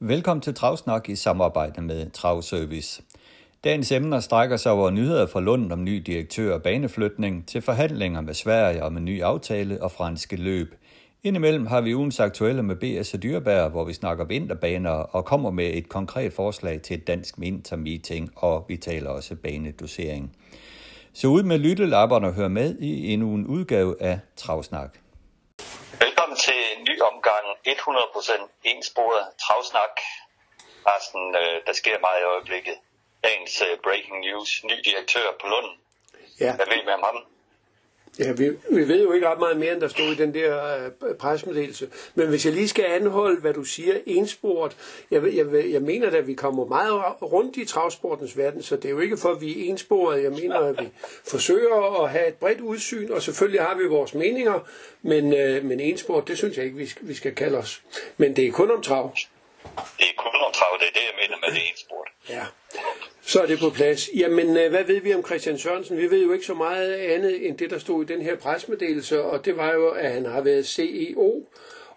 Velkommen til Travsnak i samarbejde med Travservice. Dagens emner strækker sig over nyheder fra Lund om ny direktør og baneflytning, til forhandlinger med Sverige om en ny aftale og franske løb. Indimellem har vi ugens aktuelle med BS og Dyrbær, hvor vi snakker vinterbaner og kommer med et konkret forslag til et dansk vintermeeting, og vi taler også banedosering. Så ud med lyttelapperne og hør med i endnu en udgave af Travsnak. Velkommen til en ny omgang 100% ensporet Travsnak. Resten, øh, der sker meget i øjeblikket. Dagens øh, breaking news. Ny direktør på Lund. Ja. Hvad ved vi om ham? Ja, vi, vi ved jo ikke ret meget mere, end der stod i den der øh, pressemeddelelse. Men hvis jeg lige skal anholde, hvad du siger, ensport, jeg, jeg, jeg mener da, at vi kommer meget rundt i travsportens verden, så det er jo ikke for, at vi er ensporet. Jeg mener, at vi forsøger at have et bredt udsyn, og selvfølgelig har vi vores meninger, men, øh, men ensport, det synes jeg ikke, vi skal, vi skal kalde os. Men det er kun om trav. Det er kun om det er det, jeg mener med det ensport. Ja, så er det på plads. Jamen, øh, hvad ved vi om Christian Sørensen? Vi ved jo ikke så meget andet end det, der stod i den her presmeddelelse, og det var jo, at han har været CEO.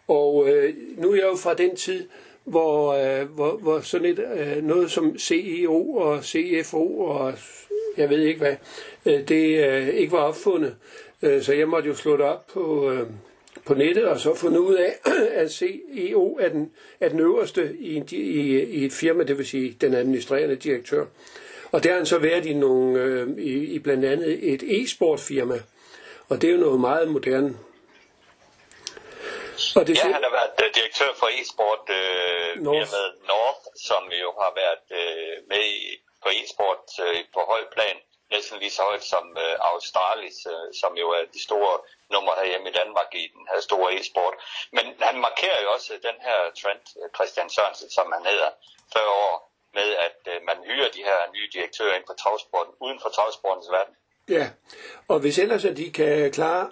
Og øh, nu er jeg jo fra den tid, hvor, øh, hvor, hvor sådan et, øh, noget som CEO og CFO og jeg ved ikke hvad, øh, det øh, ikke var opfundet. Øh, så jeg måtte jo slå det op på, øh, på nettet og så fundet ud af, at CEO er den, er den øverste i, en, i, i et firma, det vil sige den administrerende direktør. Og der har han så været i, nogle, øh, i, i blandt andet et e-sport firma. Og det er jo noget meget moderne. Og det ja, han har været uh, direktør for e-sport øh, firmaet North, som jo har været øh, med i, på e-sport øh, på høj plan næsten lige så højt som øh, Australis, øh, som jo er de store numre herhjemme i Danmark i den her store e-sport. Men han markerer jo også den her trend, Christian Sørensen, som han hedder, 40 år, med at øh, man hyrer de her nye direktører ind på travsporten, uden for travsportens verden. Ja, og hvis ellers at de kan klare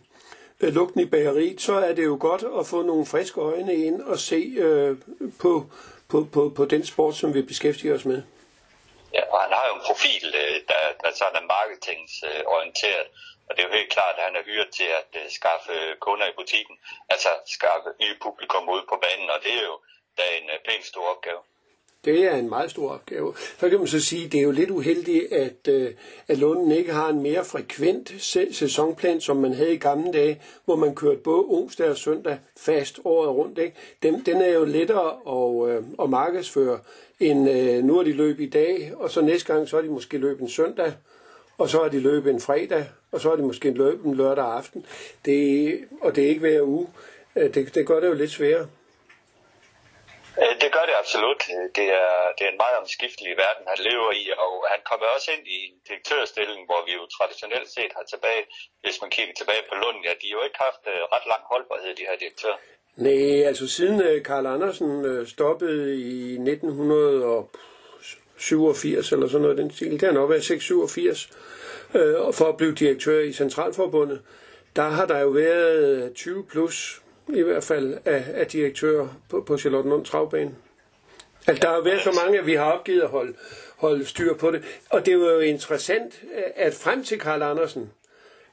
lugten i bageriet, så er det jo godt at få nogle friske øjne ind og se øh, på, på, på, på den sport, som vi beskæftiger os med. Ja, og han har jo en profil, øh, der, der sådan er marketingsorienteret, og det er jo helt klart, at han er hyret til at øh, skaffe kunder i butikken, altså skaffe nye publikum ud på banen, og det er jo da en øh, pænt stor opgave. Det er en meget stor opgave. Så kan man så sige, at det er jo lidt uheldigt, at, øh, at Lunden ikke har en mere frekvent sæsonplan, som man havde i gamle dage, hvor man kørte både onsdag og søndag fast året rundt. Ikke? Den, den er jo lettere at, øh, at markedsføre, end øh, nu er de løb i dag, og så næste gang, så er de måske løb en søndag, og så er de løb en fredag, og så er de måske løb en lørdag aften. Det, og det er ikke hver uge. Det, det gør det jo lidt sværere. Øh, det gør det absolut. Øh, det er, det er en meget omskiftelig verden, han lever i, og han kommer også ind i en direktørstilling, hvor vi jo traditionelt set har tilbage, hvis man kigger tilbage på Lund, ja, de har jo ikke haft øh, ret lang holdbarhed, de her direktører. Nej, altså siden Karl Andersen stoppede i 1987 eller sådan noget den stil, det har nok været 687, for at blive direktør i Centralforbundet, der har der jo været 20 plus i hvert fald af, af direktører på, på Charlottenlund Travbane. Altså, der har været så mange, at vi har opgivet at holde, holde styr på det. Og det var jo interessant, at frem til Karl Andersen,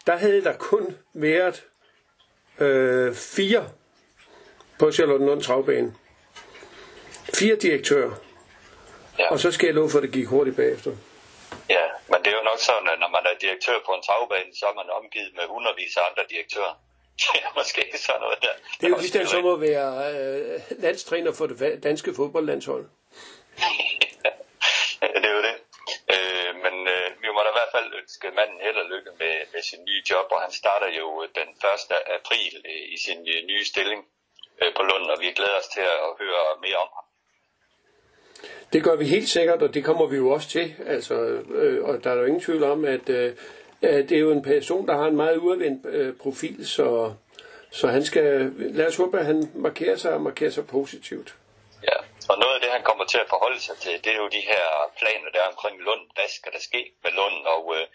der havde der kun været øh, fire på Charlottenlund Travbane. Fire direktører. Ja. Og så skal jeg love for, at det gik hurtigt bagefter. Ja, men det er jo nok sådan, at når man er direktør på en travbane, så er man omgivet med hundredvis af andre direktører. Det er måske sådan noget der. Det er jo ligesom som at være øh, landstræner for det danske fodboldlandshold. det er jo det. Øh, men øh, vi må da i hvert fald ønske manden held og lykke med, med sin nye job, og han starter jo den 1. april øh, i sin øh, nye stilling øh, på Lund, og vi glæder os til at høre mere om ham. Det gør vi helt sikkert, og det kommer vi jo også til. Altså, øh, og der er jo ingen tvivl om, at øh, Øh, det er jo en person, der har en meget udadvendt øh, profil, så, så han skal, lad os håbe, at han markerer sig og markerer sig positivt. Ja, og noget af det, han kommer til at forholde sig til, det er jo de her planer, der er omkring Lund. Hvad skal der ske med Lund? Og øh,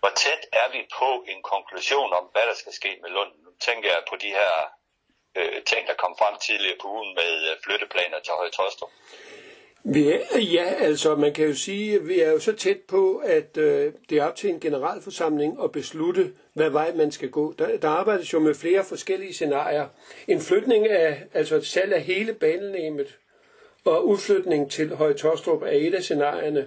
hvor tæt er vi på en konklusion om, hvad der skal ske med Lund? Nu tænker jeg på de her øh, ting, der kom frem tidligere på ugen med øh, flytteplaner til Høje Tostrup. Vi ja, altså man kan jo sige, at vi er jo så tæt på, at øh, det er op til en generalforsamling at beslutte, hvad vej man skal gå. Der, der arbejdes jo med flere forskellige scenarier. En flytning af, altså et salg af hele banelæmet og udflytning til Høje Tostrup er et af scenarierne.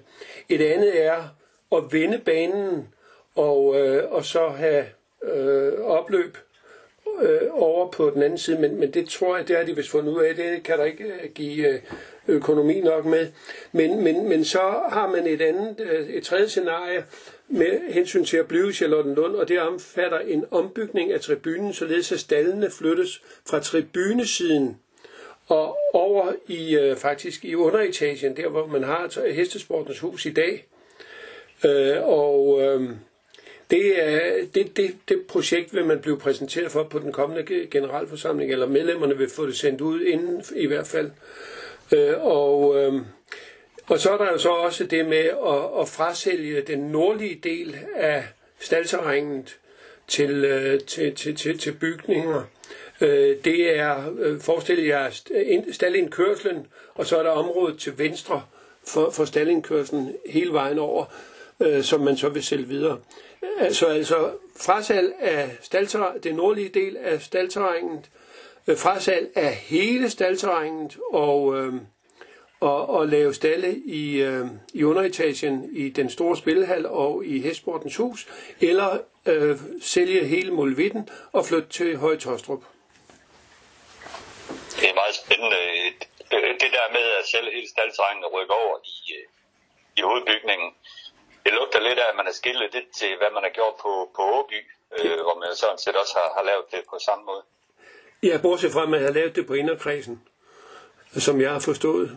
Et andet er at vende banen og, øh, og så have øh, opløb øh, over på den anden side, men, men det tror jeg, det har de vist fundet ud af. Det kan der ikke øh, give øh, økonomi nok med. Men, men, men så har man et andet, øh, et tredje scenarie med hensyn til at blive i Charlottenlund, og det omfatter en ombygning af tribunen, således at stallene flyttes fra tribunesiden og over i øh, faktisk i underetagen, der hvor man har hestesportens hus i dag. Øh, og øh, det, er, det, det, det projekt vil man blive præsenteret for på den kommende generalforsamling, eller medlemmerne vil få det sendt ud inden i hvert fald. Øh, og, øh, og så er der jo så også det med at, at frasælge den nordlige del af staldterrænet til, øh, til, til, til, til bygninger. Øh, det er, øh, forestil jer, staldindkørslen, og så er der området til venstre for, for staldindkørslen hele vejen over, øh, som man så vil sælge videre. Altså, altså frasalg af det nordlige del af staldterrænet, øh, frasalg af hele staldterrænet og, øh, og, og lave stalle i, øh, i underetagen i den store spillehal og i Hestsportens hus, eller øh, sælge hele Mulvitten og flytte til Høje Tostrup. Det er meget spændende. Det der med at sælge hele staldterrænet og rykke over i, øh, i hovedbygningen, det lugter lidt af, at man har skillet lidt til, hvad man har gjort på, på Åby, øh, hvor man sådan set også har, har lavet det på samme måde. Ja, bortset fra, at man har lavet det på inderkredsen, som jeg har forstået.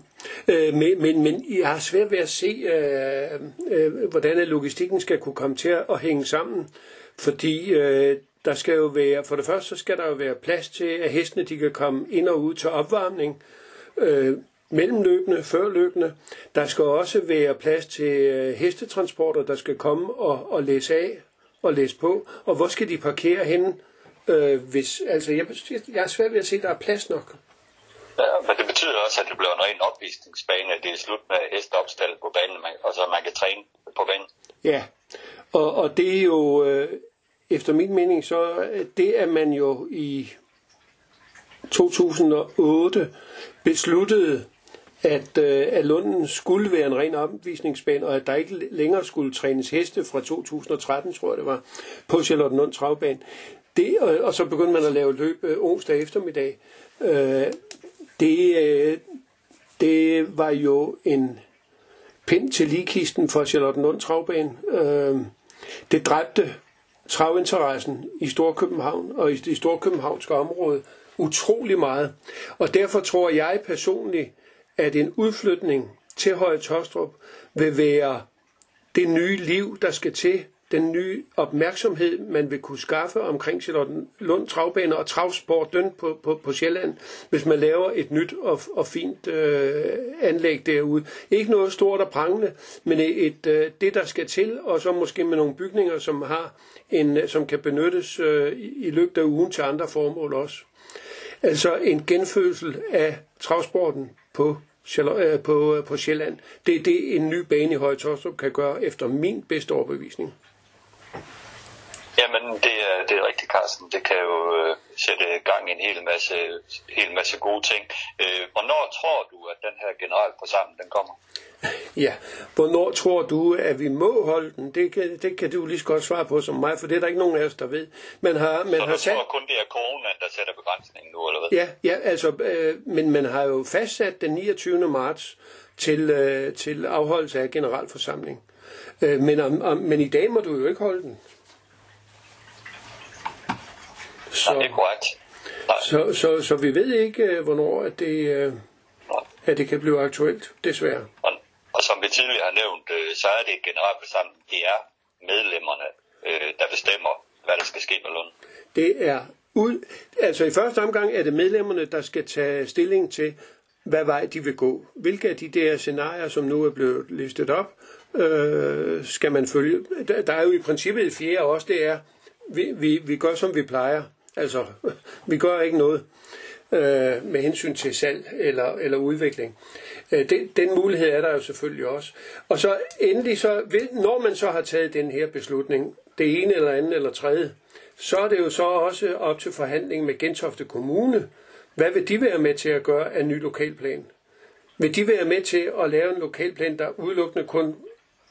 Øh, men, men, men jeg har svært ved at se, øh, øh, hvordan logistikken skal kunne komme til at hænge sammen. Fordi øh, der skal jo være, for det første så skal der jo være plads til, at hestene de kan komme ind og ud til opvarmning. Øh, mellemløbende, førløbende. Der skal også være plads til øh, hestetransporter, der skal komme og, og læse af og læse på. Og hvor skal de parkere henne? Øh, hvis, altså, jeg, jeg er svært ved at se, at der er plads nok. Ja, men det betyder også, at det bliver en ren opvisningsbane, at det er slut med hesteopstal på banen, og så man kan træne på banen. Ja, og, og det er jo, øh, efter min mening, så det er man jo i 2008 besluttede at, øh, at Lunden skulle være en ren opvisningsbane, og at der ikke længere skulle trænes heste fra 2013, tror jeg det var, på Charlottenlund Travbane. Det, og, og så begyndte man at lave løb øh, onsdag eftermiddag. Øh, det, øh, det var jo en pind til ligkisten for Charlottenlund Travbane. Øh, det dræbte travinteressen i Storkøbenhavn og i det storkøbenhavnske område utrolig meget. Og derfor tror jeg personligt, at en udflytning til Høje Tostrup vil være det nye liv, der skal til, den nye opmærksomhed, man vil kunne skaffe omkring Lund Travbane og travsporten på, på, på Sjælland, hvis man laver et nyt og, og fint øh, anlæg derude. Ikke noget stort og prangende, men et, øh, det, der skal til, og så måske med nogle bygninger, som har en, øh, som kan benyttes øh, i løbet af ugen til andre formål også. Altså en genfødsel af travsporten på, øh, på, øh, på Sjælland. Det er det, en ny bane i Høje Tostrup kan gøre efter min bedste overbevisning. Jamen, det er, det er rigtigt, Carsten. Det kan jo øh, sætte gang i en hel masse, hel masse gode ting. Øh, hvornår tror du, at den her generalforsamling den kommer? Ja, hvornår tror du, at vi må holde den? Det kan, det kan du lige så godt svare på som mig, for det er der ikke nogen af os, der ved. Man har, man så har sat... tror kun, det er corona, der sætter begrænsningen nu, eller hvad? Ja, ja altså, øh, men man har jo fastsat den 29. marts til, øh, til afholdelse af generalforsamling. Øh, men, om, om, men i dag må du jo ikke holde den. Så, ja, det er korrekt. Så, så, så vi ved ikke, øh, hvornår at det, øh, at det kan blive aktuelt, desværre. Og, og som vi tidligere har nævnt, øh, så er det generalforsamling, det er medlemmerne, der bestemmer, hvad der skal ske med Lund. Det er ud, altså i første omgang er det medlemmerne, der skal tage stilling til, hvad vej de vil gå. Hvilke af de der scenarier, som nu er blevet listet op, øh, skal man følge. Der, der er jo i princippet et fjerde også, det er, vi, vi, vi gør som vi plejer. Altså, vi gør ikke noget øh, med hensyn til salg eller, eller udvikling. Øh, den, den mulighed er der jo selvfølgelig også. Og så endelig, så, når man så har taget den her beslutning, det ene eller andet eller tredje, så er det jo så også op til forhandling med Gentofte Kommune. Hvad vil de være med til at gøre af ny lokalplan? Vil de være med til at lave en lokalplan, der udelukkende kun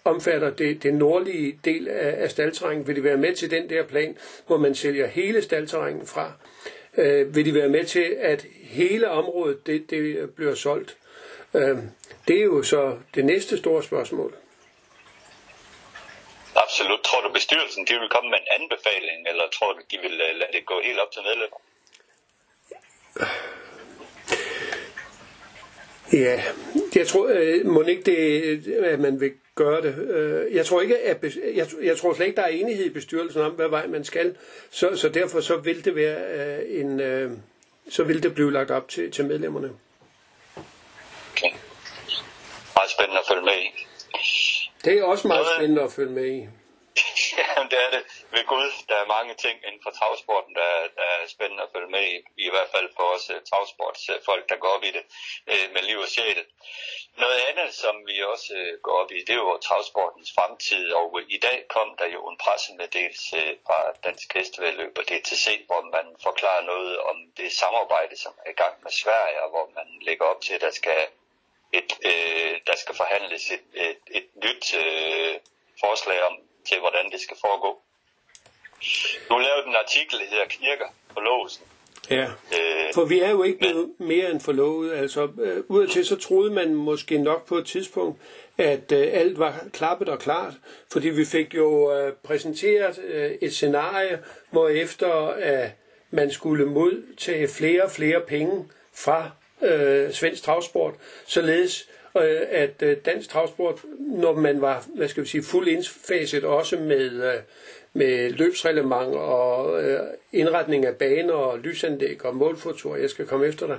omfatter det, det nordlige del af, af staldterrænen? Vil de være med til den der plan, hvor man sælger hele staldterrænen fra? Øh, vil de være med til, at hele området det, det bliver solgt? Øh, det er jo så det næste store spørgsmål. Absolut. Tror du, bestyrelsen de vil komme med en anbefaling, eller tror du, de vil uh, lade det gå helt op til medlemmer? Ja, jeg tror, øh, må ikke det, at man vil gøre det. Øh, jeg tror ikke, at jeg, jeg tror slet ikke, der er enighed i bestyrelsen om, hvad vej man skal. Så, så derfor så vil det være øh, en, øh, så vil det blive lagt op til, til medlemmerne. Okay. Meget spændende at følge med i. Det er også meget spændende at følge med i. ja, det er det. Ved Gud, der er mange ting inden for travsporten, der, der er spændende at følge med i. I hvert fald for os uh, travsportsfolk, der går op i det uh, med liv og sjæl. Noget andet, som vi også uh, går op i, det er jo travsportens fremtid. Og uh, i dag kom der jo en pressemeddelelse uh, fra Dansk Hestevedløb og DTC, hvor man forklarer noget om det samarbejde, som er i gang med Sverige, og hvor man lægger op til, at der skal et, uh, der skal forhandles et, et, et nyt uh, forslag om, til hvordan det skal foregå. Du lavede en artikel, der hedder Knirker på låsen. Ja, øh, for vi er jo ikke blevet mere end forlovet. Altså, øh, udadtil så troede man måske nok på et tidspunkt, at øh, alt var klappet og klart, fordi vi fik jo øh, præsenteret øh, et scenarie, hvor efter at man skulle modtage flere og flere penge fra øh, svensk travsport, således øh, at øh, dansk travsport, når man var, hvad skal vi sige, fuld indfaset også med, øh, med løbsreglement og øh, indretning af baner og lysanlæg og målfotor, jeg skal komme efter dig,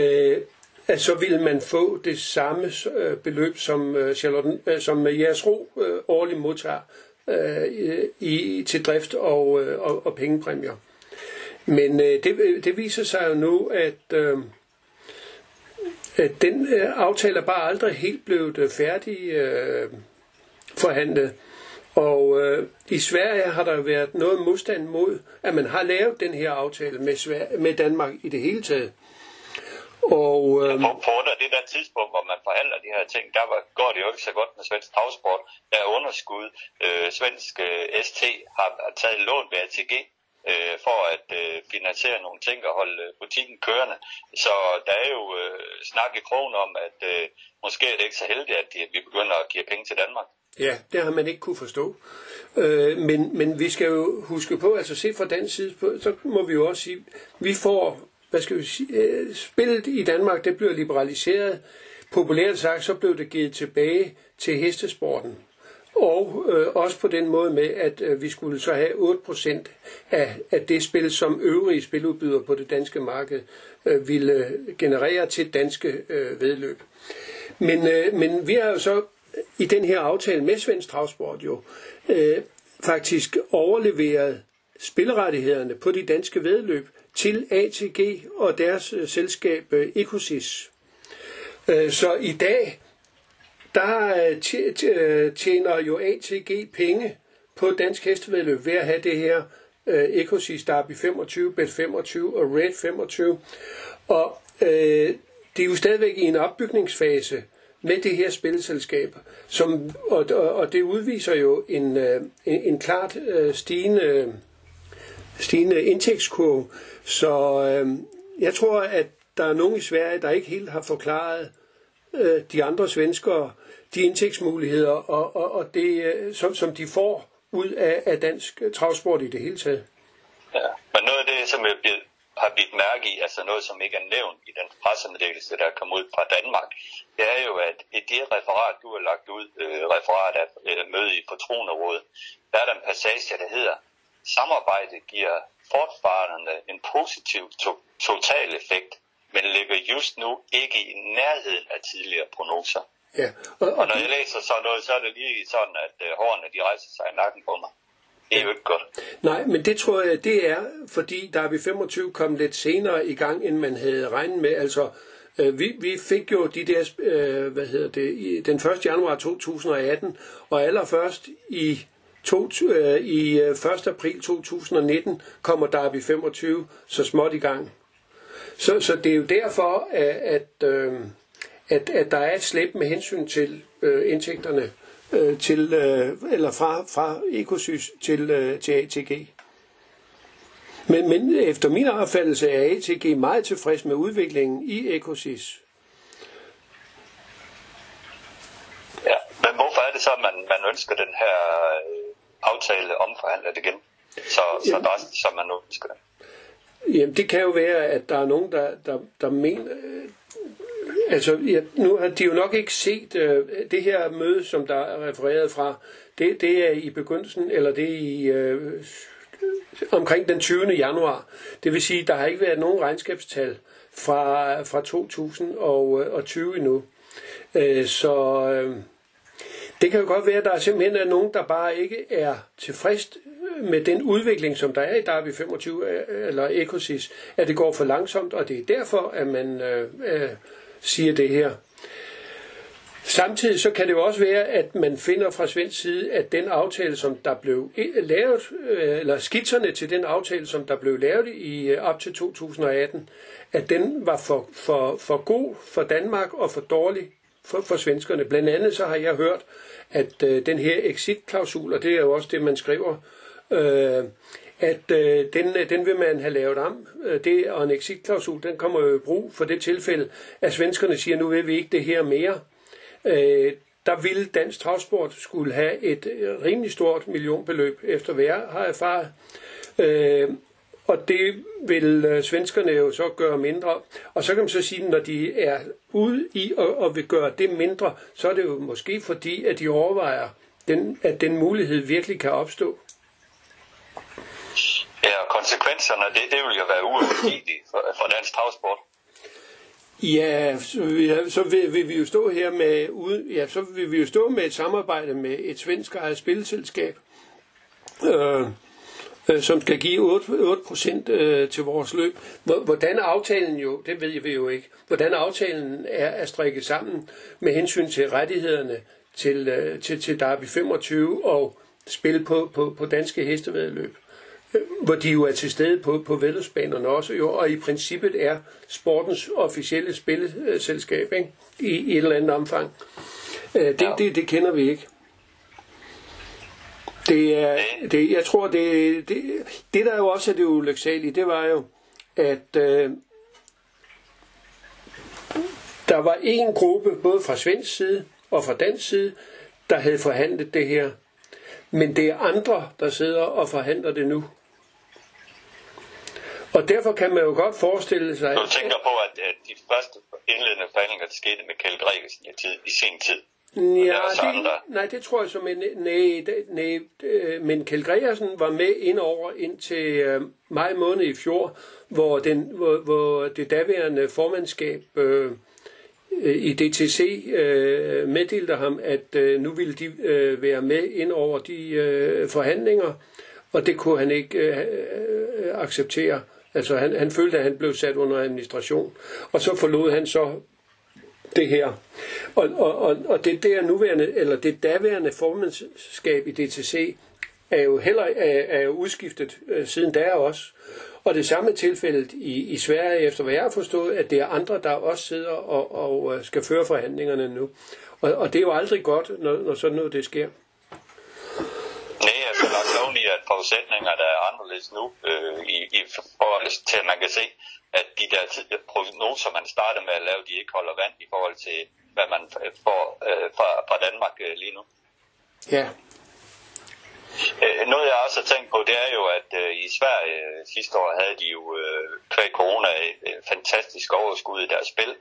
øh, at så ville man få det samme øh, beløb, som, øh, Charlotte, øh, som jeres ro øh, årligt modtager øh, i, til drift og, øh, og, og pengepræmier. Men øh, det, det viser sig jo nu, at øh, den øh, aftale er bare aldrig helt blevet øh, færdig øh, forhandlet. Og øh, i Sverige har der været noget modstand mod, at man har lavet den her aftale med, Sverige, med Danmark i det hele taget. Og, øh, på, på under det der tidspunkt, hvor man forhandler de her ting, der var, går det jo ikke så godt med svensk travsport. Der er underskud. Øh, svensk øh, ST har, har taget lån ved ATG øh, for at øh, finansiere nogle ting og holde øh, butikken kørende. Så der er jo øh, snak i krogen om, at øh, måske er det ikke så heldigt, at de, vi begynder at give penge til Danmark. Ja, det har man ikke kunne forstå. Øh, men, men vi skal jo huske på, altså se fra den side, på, så må vi jo også sige, vi får, hvad skal vi sige, øh, spillet i Danmark, det bliver liberaliseret. Populært sagt, så blev det givet tilbage til hestesporten. Og øh, også på den måde med, at øh, vi skulle så have 8% af, af det spil, som øvrige spiludbydere på det danske marked øh, ville generere til danske øh, vedløb. Men, øh, men vi har jo så i den her aftale med Svend Travsport jo øh, faktisk overleveret spillerettighederne på de danske vedløb til ATG og deres øh, selskab øh, Ecosis. Øh, så i dag der øh, øh tjener jo ATG penge på dansk hestevedløb ved at have det her øh, Ecosis Derby 25, Bet 25 og Red 25. Og øh, det er jo stadigvæk i en opbygningsfase med det her spilselskab, som, og, og, og det udviser jo en, øh, en, en klart øh, stigende, stigende indtægtskurve. Så øh, jeg tror, at der er nogen i Sverige, der ikke helt har forklaret øh, de andre svenskere de indtægtsmuligheder, og, og, og det, øh, som, som de får ud af, af dansk travsport i det hele taget. Ja, men noget af det, som jeg blevet, har bidt mærke i, altså noget, som ikke er nævnt i den pressemeddelelse, der er kommet ud fra Danmark, det er jo, at i det referat, du har lagt ud, øh, referat af øh, møde i Patronerådet, der er der en passage, der hedder, samarbejde giver fortfarande en positiv to- total effekt men ligger just nu ikke i nærheden af tidligere prognoser. Ja. Og, og, og når jeg læser sådan noget, så er det lige sådan, at uh, hårene de rejser sig i nakken på mig. Det er jo ikke godt. Nej, men det tror jeg, det er, fordi der er vi 25 kom lidt senere i gang, end man havde regnet med. Altså, øh, vi, vi fik jo de der, øh, hvad hedder det, i, den 1. januar 2018, og allerførst i, to, øh, i øh, 1. april 2019 kommer Derby 25 så småt i gang. Så, så det er jo derfor, at, at, øh, at, at der er et slip med hensyn til øh, indtægterne øh, til, øh, eller fra, fra Ecosys til, øh, til ATG. Men, men efter min opfattelse er ATG meget tilfreds med udviklingen i Ecosys. Ja, men hvorfor er det så, at man, man ønsker den her øh, aftale omforhandlet igen? Så, så ja. drastisk, som man nu ønsker det. Jamen, det kan jo være, at der er nogen, der, der, der mener... Øh, altså, ja, nu har de jo nok ikke set øh, det her møde, som der er refereret fra. Det, det er i begyndelsen, eller det er i... Øh, omkring den 20. januar. Det vil sige, der har ikke været nogen regnskabstal fra, fra 2020 øh, endnu. Øh, så øh, det kan jo godt være, at der simpelthen er nogen, der bare ikke er tilfreds med den udvikling, som der er i Darby 25 øh, øh, eller Ecosis, at det går for langsomt, og det er derfor, at man øh, øh, siger det her. Samtidig så kan det jo også være, at man finder fra svensk side, at den aftale, som der blev lavet, øh, eller skitserne til den aftale, som der blev lavet i op til 2018, at den var for, for, for god for Danmark og for dårlig for, for svenskerne. Blandt andet så har jeg hørt, at øh, den her exit-klausul, og det er jo også det, man skriver, øh, at øh, den, øh, den vil man have lavet om. Øh, det og en exit-klausul, den kommer jo i brug for det tilfælde, at svenskerne siger, nu vil vi ikke det her mere. Øh, der ville dansk travsport skulle have et øh, rimelig stort millionbeløb, efter hvad jeg har erfaret. Øh, og det vil øh, svenskerne jo så gøre mindre. Og så kan man så sige, når de er ude i og, og vil gøre det mindre, så er det jo måske fordi, at de overvejer, den, at den mulighed virkelig kan opstå. Ja, og konsekvenserne af det, det vil jo være uafhængigt for, for dansk travsport. Ja, så, så vil, vil vi jo stå her med ude, ja, så vil vi jo stå med et samarbejde med et svensk eget spilselskab. Øh, øh, som skal give 8, 8% øh, til vores løb. Hvordan aftalen jo, det ved vi jo ikke, hvordan aftalen er, at strikke sammen med hensyn til rettighederne til, øh, til, til Derby 25 og spil på, på, på danske hestevedløb hvor de jo er til stede på, på vedløbsbanerne også, jo, og i princippet er sportens officielle spilleselskab ikke? I, i et eller andet omfang. Det, ja. det, det kender vi ikke. Det er, det, jeg tror, det, det, det der jo også er det ulyksalige, det var jo, at øh, der var en gruppe, både fra svensk side og fra dansk side, der havde forhandlet det her. Men det er andre, der sidder og forhandler det nu. Og derfor kan man jo godt forestille sig... Du tænker på, at, at de første indledende forhandlinger, der skete med Kjeld Gregersen i, tid, i sin tid, Ja, det, nej, det tror jeg så, men, nej, nej, øh, men Kjeld Gregersen var med ind over indtil øh, maj måned i fjor, hvor, den, hvor, hvor det daværende formandskab øh, i DTC øh, meddelte ham, at øh, nu ville de øh, være med ind over de øh, forhandlinger, og det kunne han ikke øh, øh, acceptere. Altså han, han følte, at han blev sat under administration. Og så forlod han så det her. Og, og, og, og det der nuværende, eller det daværende formandskab i DTC, er jo heller er, er jo udskiftet øh, siden da også. Og det samme tilfældet i, i Sverige, efter hvad jeg har forstået, at det er andre, der også sidder og, og øh, skal føre forhandlingerne nu. Og, og det er jo aldrig godt, når, når sådan noget det sker. Nej, jeg skal nok lov i, at forudsætningerne er anderledes nu, øh, i, i forhold til, at man kan se, at de der prognoser, man startede med at lave, de ikke holder vand i forhold til, hvad man får øh, fra, fra Danmark øh, lige nu. Ja. Øh, noget jeg også har tænkt på, det er jo, at øh, i Sverige øh, sidste år havde de jo øh, kvæg corona et fantastisk overskud i deres spil.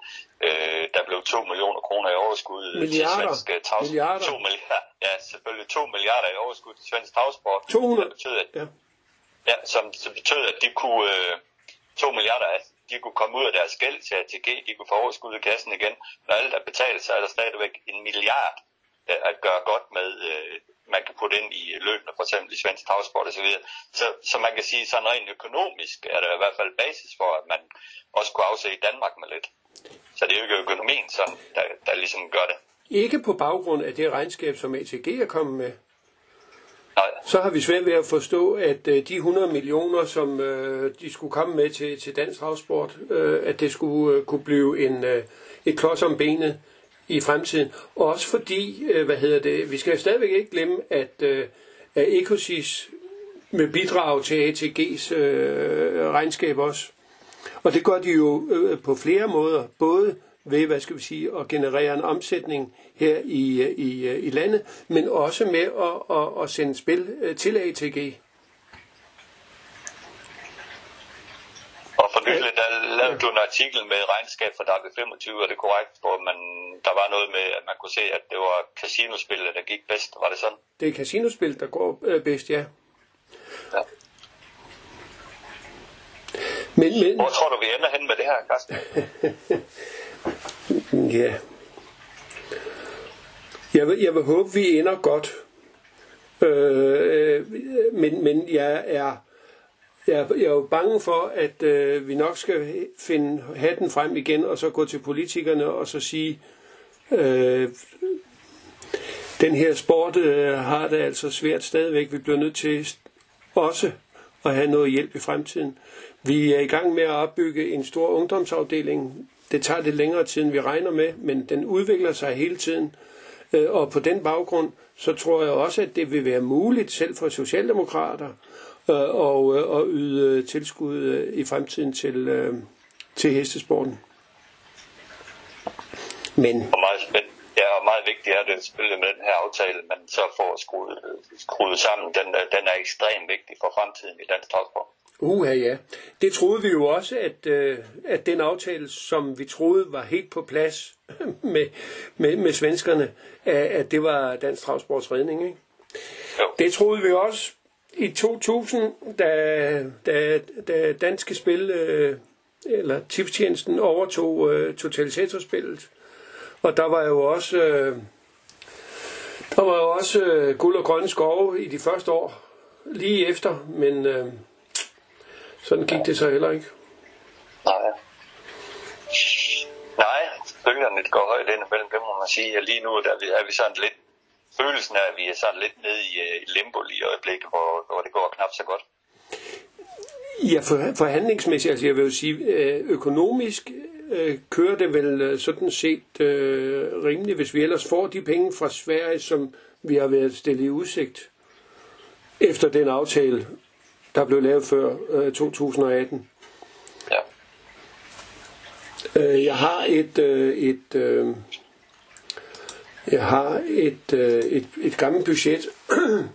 Øh, der blev 2 millioner kroner i overskud milliarder. til svensk travsport. Milliarder. 2 milliarder. Ja, selvfølgelig 2 milliarder i overskud til svensk travsport. 200. Det betød, at, ja. ja, som, som betød, at de kunne... Øh, 2 milliarder af de kunne komme ud af deres gæld til ATG, de kunne få overskud i kassen igen. Når alt er betalt, så er der stadigvæk en milliard at gøre godt med, øh, man kan putte ind i løbende, for eksempel i svensk travsport osv. Så, så, så man kan sige, sådan rent økonomisk er der i hvert fald basis for, at man også kunne afse i Danmark med lidt. Så det er jo ikke økonomien, sådan, der, der ligesom gør det. Ikke på baggrund af det regnskab, som ATG er kommet med. Så har vi svært ved at forstå, at øh, de 100 millioner, som øh, de skulle komme med til, til dansk travsport, øh, at det skulle øh, kunne blive en, øh, et klods om benet i fremtiden. Også fordi, øh, hvad hedder det, vi skal stadigvæk ikke glemme, at, øh, at Ecosis med bidrag til ATG's øh, regnskab også. Og det gør de jo øh, på flere måder, både ved, hvad skal vi sige, at generere en omsætning her i, øh, i, øh, i landet, men også med at, at, at sende spil til ATG. Og for nylig, der lavede du en artikel med regnskab for W25, er det korrekt, hvor man, der var noget med, at man kunne se, at det var casinospillet, der gik bedst. Var det sådan? Det er casinospil, der går øh, bedst, ja. ja. Men, men... Hvor tror du, vi ender hen med det her, Carsten? ja. Jeg vil, jeg vil håbe, vi ender godt. Øh, men, men jeg er jeg, jeg er jo bange for, at øh, vi nok skal finde hatten frem igen, og så gå til politikerne og så sige, øh, den her sport øh, har det altså svært stadigvæk. Vi bliver nødt til også at have noget hjælp i fremtiden. Vi er i gang med at opbygge en stor ungdomsafdeling. Det tager lidt længere tid, end vi regner med, men den udvikler sig hele tiden. Øh, og på den baggrund, så tror jeg også, at det vil være muligt, selv for socialdemokrater, og, øh, og yde tilskud i fremtiden til, til hestesporten. Men... Og meget spændende. Ja, og meget vigtigt er det selvfølgelig med den her aftale, man så får skruet, skruet sammen. Den, den er ekstremt vigtig for fremtiden i dansk transport. Uha ja. Det troede vi jo også, at, øh, at den aftale, som vi troede var helt på plads med, med, med svenskerne, at det var Dansk Travsports redning. Ikke? Jo. Det troede vi også i 2000, da, da, da Danske Spil, øh, eller tipstjenesten, overtog øh, totalisatorspillet. Og der var jo også, øh, der var jo også øh, guld og grønne skove i de første år, lige efter, men... Øh, sådan gik det så heller ikke. Nej. Nej, bølgerne går højt ind imellem, det må man sige. Og lige nu der er vi sådan lidt, følelsen af, at vi er sådan lidt nede i, øh, i limbo lige i øjeblikket, hvor, hvor det går knap så godt. Ja, for, forhandlingsmæssigt, altså jeg vil jo sige, øh, økonomisk øh, kører det vel sådan set øh, rimeligt, hvis vi ellers får de penge fra Sverige, som vi har været stillet i udsigt efter den aftale, der blev lavet før øh, 2018. Ja. Øh, jeg har et, øh, et øh, jeg har et, øh, et, et gammelt budget,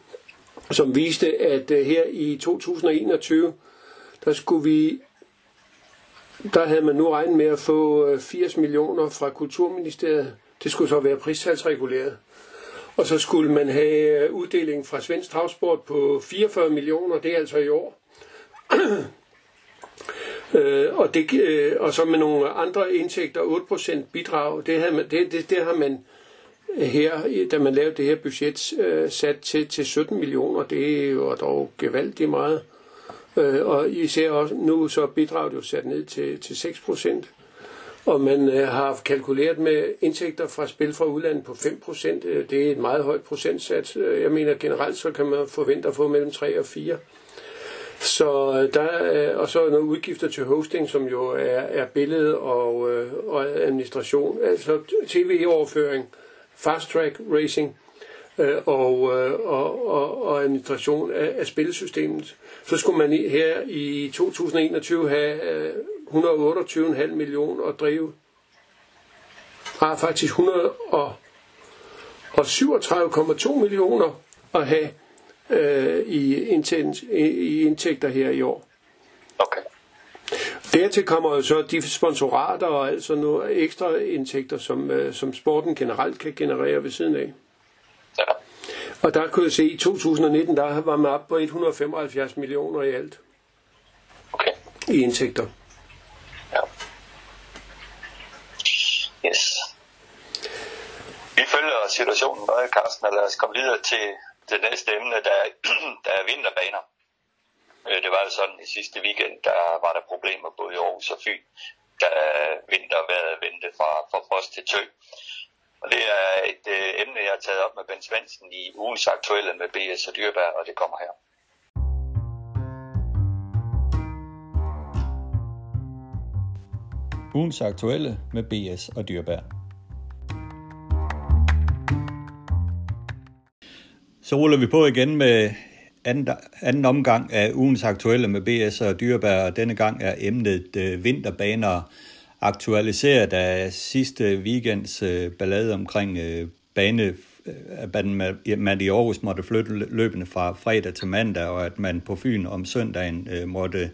som viste, at øh, her i 2021, der skulle vi der havde man nu regnet med at få øh, 80 millioner fra Kulturministeriet. Det skulle så være pristalsreguleret. Og så skulle man have øh, uddeling fra Svensk Travsport på 44 millioner, det er altså i år. øh, og, det, øh, og så med nogle andre indtægter, 8% bidrag, det, havde man, det, det, det har man her, da man lavede det her budget, øh, sat til, til 17 millioner. Det er jo dog gevaldigt meget. Øh, og især også nu så bidraget jo sat ned til, til 6 procent og man øh, har kalkuleret med indtægter fra spil fra udlandet på 5%. Øh, det er et meget højt procentsats. Øh, jeg mener generelt så kan man forvente at få mellem 3 og 4. Så øh, der er, og så er nogle udgifter til hosting, som jo er, er billede og, og administration, altså tv-overføring, fast track racing øh, og, øh, og, og, og administration af, af spillesystemet. Så skulle man her i 2021 have øh, 128,5 millioner at drive. Har faktisk 137,2 millioner at have øh, i, indtægt, i indtægter her i år. Okay. Dertil kommer jo så de sponsorater og altså nogle ekstra indtægter, som, øh, som sporten generelt kan generere ved siden af. Ja. Og der kunne jeg se, at i 2019, der var man oppe på 175 millioner i alt. Okay. I indtægter. Ja. Yes. Vi følger situationen nøje, Carsten, og lad os komme videre til det næste emne, der, der er vinterbaner. Øh, det var jo sådan, i sidste weekend, der var der problemer både i Aarhus og Fyn, da vinterværet vendte fra, fra frost til tø. Og det er et øh, emne, jeg har taget op med Ben Svendsen i ugens aktuelle med BS og Dyrbær, og det kommer her. Ugens aktuelle med BS og Dyrbær. Så ruller vi på igen med anden, anden omgang af ugens aktuelle med BS og Dyrbær, og denne gang er emnet øh, vinterbaner aktualiseret af sidste weekends øh, ballade omkring øh, bane, øh, at man i Aarhus måtte flytte løbende fra fredag til mandag, og at man på Fyn om søndagen øh, måtte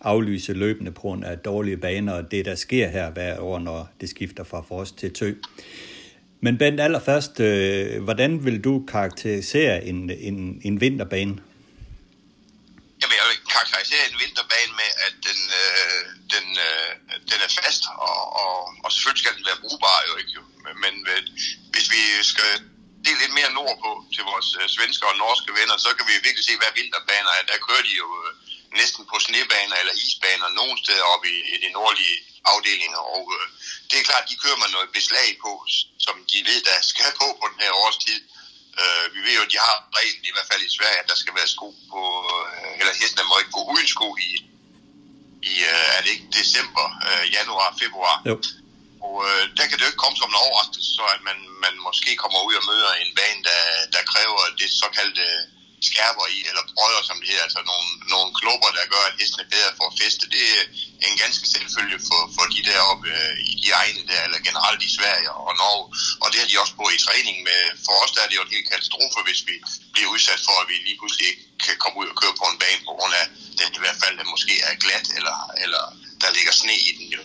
aflyse løbende på grund af dårlige baner, og det der sker her hver år, når det skifter fra frost til tø. Men Bent, allerførst, øh, hvordan vil du karakterisere en, en, en vinterbane? Karakteriserer en vinterbane med, at den, øh, den, øh, den er fast, og, og, og selvfølgelig skal den være brugbar, jo ikke? Jo. Men øh, hvis vi skal det lidt mere nordpå til vores øh, svenske og norske venner, så kan vi virkelig se, hvad vinterbaner er. Der kører de jo øh, næsten på snebaner eller isbaner nogen steder oppe i, i de nordlige afdelinger, og øh, det er klart, de kører man noget beslag på, som de ved, der skal på på den her årstid. Øh, vi ved jo, at de har reglen, i hvert fald i Sverige, at der skal være sko på, øh, eller hestene må ikke gå uden sko i, i øh, er det ikke december, øh, januar, februar. Jo. Og øh, der kan det jo ikke komme som en overraskelse, så at man, man måske kommer ud og møder en bane, der, der kræver det såkaldte skærper i, eller brødder, som det hedder, altså nogle, nogle klubber, der gør, at hesten er bedre for at feste. Det er en ganske selvfølge for, for de deroppe øh, i de egne der, eller generelt i Sverige og Norge. Og det har de også på i træning med. For os der er det jo en helt katastrofe, hvis vi bliver udsat for, at vi lige pludselig ikke kan komme ud og køre på en bane, på grund af den i hvert fald, der måske er glat, eller, eller der ligger sne i den jo.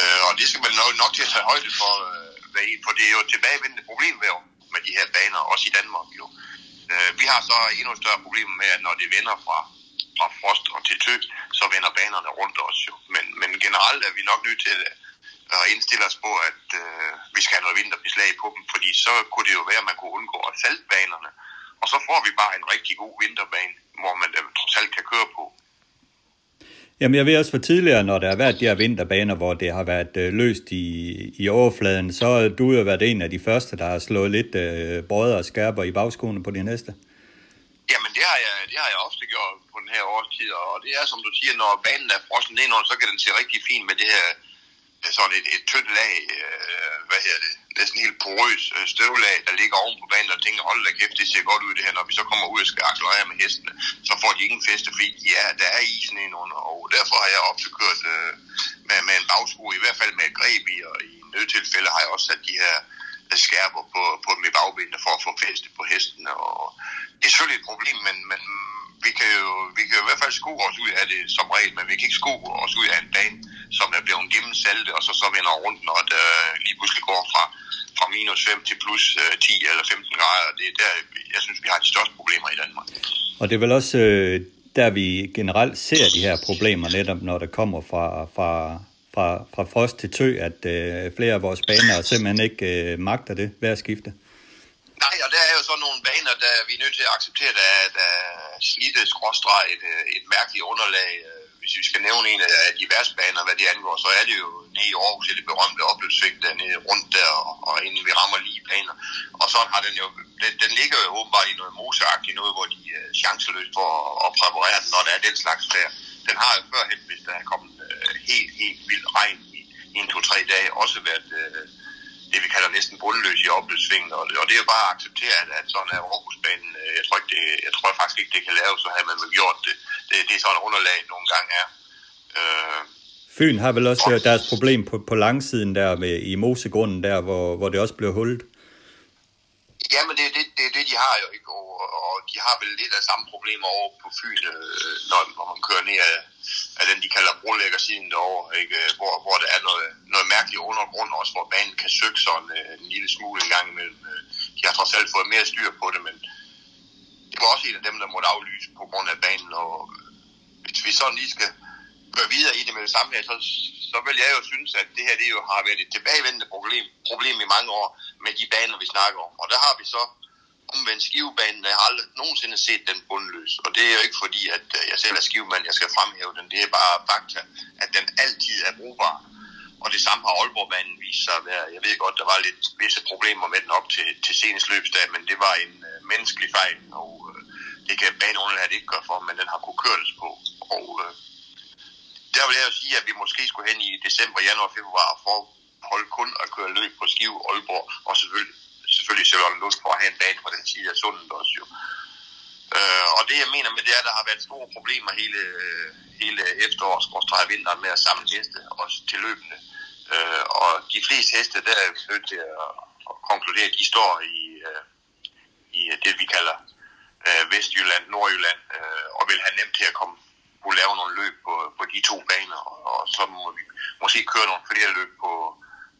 Øh, og det skal man nok, nok til at tage højde for, øh, for det er jo et tilbagevendende problem med de her baner, også i Danmark jo. Øh, vi har så endnu større problemer med, at når det vender fra, fra frost og til tø, så vender banerne rundt os jo. Men, men generelt er vi nok nødt til at indstille os på, at øh, vi skal have noget vinterbeslag på dem, fordi så kunne det jo være, at man kunne undgå at salte banerne. Og så får vi bare en rigtig god vinterbane, hvor man øh, trods alt kan køre på. Jamen jeg ved også for tidligere, når der har været de her vinterbaner, hvor det har været øh, løst i, i overfladen, så har du jo været en af de første, der har slået lidt øh, brødre og skærper i bagskoene på de næste. Jamen det har, jeg, det har jeg ofte gjort på den her årstid, og det er som du siger, når banen er frossen nedenunder, så kan den se rigtig fin med det her sådan et, et tyndt lag, øh, hvad hedder det, næsten helt porøs øh, støvlag, der ligger oven på banen, og tænker, hold da kæft, det ser godt ud det her, når vi så kommer ud og skal accelerere med hestene, så får de ingen feste, fordi ja, der er isen under, og derfor har jeg ofte kørt øh, med, med en bagsko, i hvert fald med et greb i, og i nødtilfælde har jeg også sat de her øh, skærper på, på med bagbenene for at få feste på hestene, og det er selvfølgelig et problem, men, men vi kan jo vi kan jo i hvert fald sko os ud af det som regel, men vi kan ikke sko os ud af en bane, som er blevet gennemsaltet, og så, så vender rundt, når det lige pludselig går fra, fra minus 5 til plus 10 øh, eller 15 grader. Det er der, jeg synes, vi har de største problemer i Danmark. Og det er vel også øh, der, vi generelt ser de her problemer, netop når det kommer fra, fra, fra, fra frost til tø, at øh, flere af vores baner simpelthen ikke øh, magter det hver skifte. Nej, og der er jo så nogle baner, der vi er nødt til at acceptere, der, der slidte skråstreg et, et mærkeligt underlag. Hvis vi skal nævne en af de værste baner, hvad det angår, så er det jo nede i Aarhus, det berømte opløbssving dernede rundt der, og, og inden vi rammer lige baner. Og så har den jo, den, den ligger jo åbenbart i noget moseagtigt, noget, hvor de er chanceløst for at, at præparere den, når der er den slags der. Den har jo førhen, hvis der er kommet øh, helt, helt vild regn i, en to-tre dage, også været øh, det, vi kalder næsten bundløs i opløbssvingen, og, og det er bare at acceptere, at, at sådan er Aarhusbanen. Øh, jeg tror, ikke, det, jeg tror faktisk ikke, det kan laves, så har man vel gjort det. Det, det er sådan underlag nogle gange er. Øh, Fyn har vel også og, deres problem på, på langsiden der med, i Mosegrunden der, hvor, hvor det også blev hullet men det er det, det, det, de har jo ikke, og, og de har vel lidt af samme problemer over på Fyn, øh, når, når man kører ned af, af den, de kalder brolæggersiden derovre, ikke? Hvor, hvor der er noget, noget mærkeligt undergrund også, hvor banen kan søge sådan øh, en lille smule en gang imellem. Øh. De har trods alt fået mere styr på det, men det var også en af dem, der måtte aflyse på grund af banen, og øh, hvis vi sådan lige skal køre videre i det med det samme her, så, så vil jeg jo synes, at det her det jo har været et tilbagevendende problem, problem i mange år med de baner, vi snakker om. Og der har vi så omvendt skivebanen, jeg har aldrig nogensinde set den bundløs. Og det er jo ikke fordi, at øh, jeg selv er skivemand, jeg skal fremhæve den. Det er bare fakta, at den altid er brugbar. Og det samme har Aalborgbanen vist sig at være. Jeg ved godt, der var lidt visse problemer med den op til, til senest løbsdag, men det var en øh, menneskelig fejl, og øh, det kan baneunderlaget ikke gøre for, men den har kunne køres på. Og øh, der vil jeg jo sige, at vi måske skulle hen i december, januar, februar for holde kun at køre løb på Skive, Aalborg og selvfølgelig, selvfølgelig Charlotte Lund for at have en bane på den side af sundet også jo. Øh, og det jeg mener med det er, at der har været store problemer hele, hele efterårs og vinteren med at samle heste også til løbende. Øh, og de fleste heste, der er nødt til at, at konkludere, at de står i, øh, i det, vi kalder øh, Vestjylland, Nordjylland, øh, og vil have nemt til at komme kunne lave nogle løb på, på de to baner, og, og så må vi måske køre nogle flere løb på,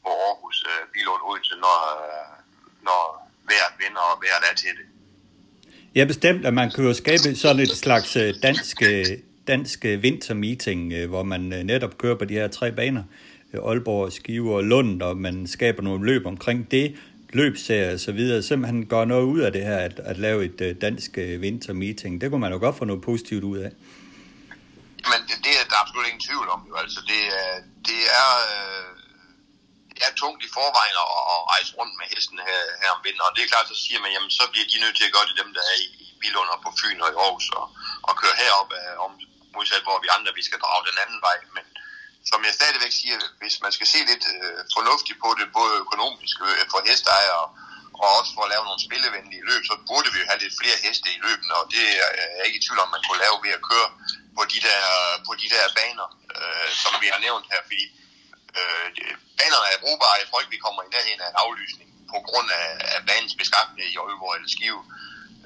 på Aarhus, øh, Bilund, Odense, når, øh, når vejret vinder og vejret er til det. Ja, bestemt, at man kan jo skabe sådan et slags øh, dansk, øh, dansk øh, vintermeeting, hvor man netop kører på de her tre baner, Aalborg, Skive og Lund, og man skaber nogle løb omkring det, løbserier og så videre, simpelthen gør noget ud af det her, at, at lave et dansk vintermeeting. Det kunne man jo godt få noget positivt ud af. Men det, det er der absolut ingen tvivl om. Jo. Altså, det, øh, det er... Øh, det er tungt i forvejen at, at rejse rundt med hesten her, her om vinteren. Og det er klart, så siger man, jamen så bliver de nødt til at gøre det dem, der er i, i og på Fyn og i Aarhus og, og køre herop af, om modsat, hvor vi andre vi skal drage den anden vej. Men som jeg stadigvæk siger, hvis man skal se lidt øh, fornuftigt på det, både økonomisk øh, for hesteejere og også for at lave nogle spillevenlige løb, så burde vi jo have lidt flere heste i løbene, og det er jeg ikke i tvivl om, man kunne lave ved at køre på de der, på de der baner, øh, som vi har nævnt her, fordi øh, banerne er brugbare. Jeg tror ikke, vi kommer i nærheden af en aflysning på grund af, af banens beskaffenhed i Aalborg eller Skive.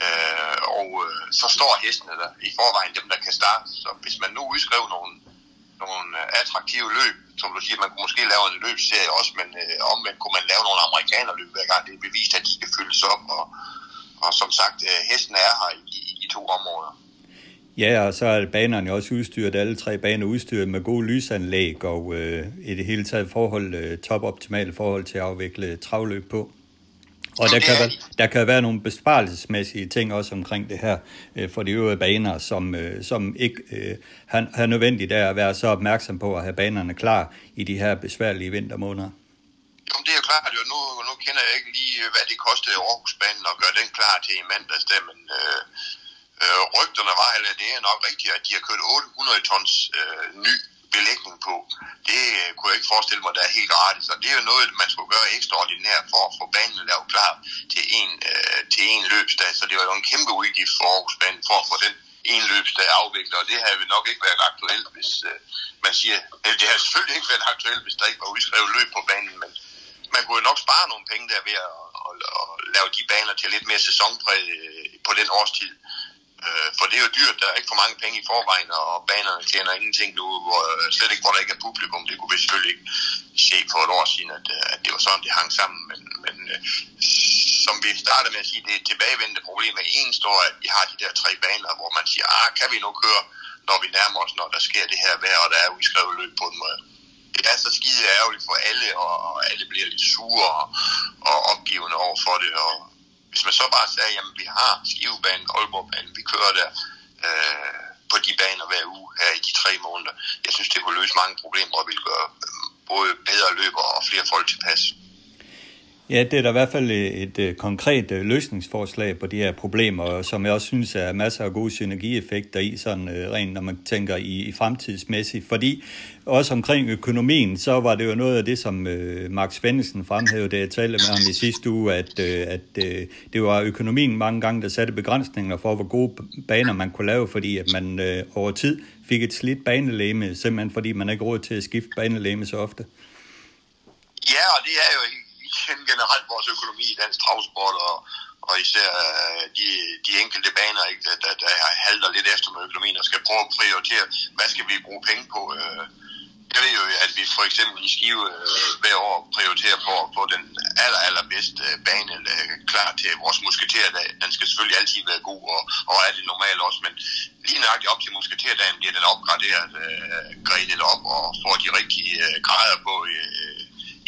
Øh, og øh, så står hestene der i forvejen, dem der kan starte. Så hvis man nu udskrev nogle, nogle øh, attraktive løb, som du siger, man kunne måske lave en løbsserie også, men øh, omvendt kunne man lave nogle amerikanerløb hver gang. Det er bevist, at de skal fyldes op. Og, og som sagt, øh, hesten er her i, i de to områder. Ja, og så er banerne også udstyret, alle tre baner udstyret med gode lysanlæg og øh, i det hele taget forhold, øh, topoptimale forhold til at afvikle travløb på. Og der kan, være, der kan være nogle besparelsesmæssige ting også omkring det her øh, for de øvrige baner, som, øh, som ikke øh, har, har nødvendigt af at være så opmærksom på at have banerne klar i de her besværlige vintermåneder. Jo, det er klart. Jo. Nu, nu kender jeg ikke lige, hvad det kostede Aarhusbanen at gøre den klar til i mandags, der, men øh, Øh, rygterne var, eller det er nok rigtigt, at de har kørt 800 tons øh, ny belægning på. Det øh, kunne jeg ikke forestille mig, der er helt gratis. Og det er jo noget, man skulle gøre ekstraordinært for at få banen lavet klar til en, øh, til en løbsdag. Så det var jo en kæmpe udgift for Aarhusbanen for at få den en løbsdag afviklet. Og det havde nok ikke været aktuelt, hvis øh, man siger... Eller det har selvfølgelig ikke været aktuelt, hvis der ikke var udskrevet løb på banen, men man kunne jo nok spare nogle penge der ved at, at, at lave de baner til lidt mere sæsonpræg øh, på den årstid. Øh, for det er jo dyrt, der er ikke for mange penge i forvejen, og banerne tjener ingenting nu, hvor, øh, slet ikke hvor der ikke er publikum. Det kunne vi selvfølgelig ikke se for et år siden, at, øh, at det var sådan, det hang sammen. Men, men øh, som vi startede med at sige, det er et tilbagevendende problem. En står, at vi har de der tre baner, hvor man siger, ah, kan vi nu køre, når vi nærmer os, når der sker det her vejr, og der er udskrevet løb på en måde. Det er så skide ærgerligt for alle, og alle bliver lidt sure og, og opgivende over for det, og, hvis man så bare sagde, jamen vi har Skivebanen, Aalborgbanen, vi kører der øh, på de baner hver uge her i de tre måneder. Jeg synes, det kunne løse mange problemer og ville gøre øh, både bedre løber og flere folk tilpas. Ja, det er da i hvert fald et, et konkret øh, løsningsforslag på de her problemer, som jeg også synes er masser af gode synergieffekter i, sådan øh, rent når man tænker i, i fremtidsmæssigt. Fordi også omkring økonomien, så var det jo noget af det, som øh, Mark Svendsen fremhævede, da jeg talte med ham i sidste uge, at, øh, at øh, det var økonomien mange gange, der satte begrænsninger for, hvor gode baner man kunne lave, fordi at man øh, over tid fik et slidt banelæme, simpelthen fordi man ikke råd til at skifte banelæme så ofte. Ja, og det er jo generelt vores økonomi i dansk travsport, og, og især øh, de, de enkelte baner, ikke, der, der, der halter lidt efter med økonomien, og skal prøve at prioritere, hvad skal vi bruge penge på. Øh, jeg ved jo, at vi for eksempel i Skive øh, hver år prioriterer på at få den aller, allerbedste øh, bane øh, klar til vores musketerdag. Den skal selvfølgelig altid være god, og, og er det normalt også, men lige nøjagtigt op til musketerdagen bliver den opgraderet, øh, grædet op og får de rigtige øh, grader på øh,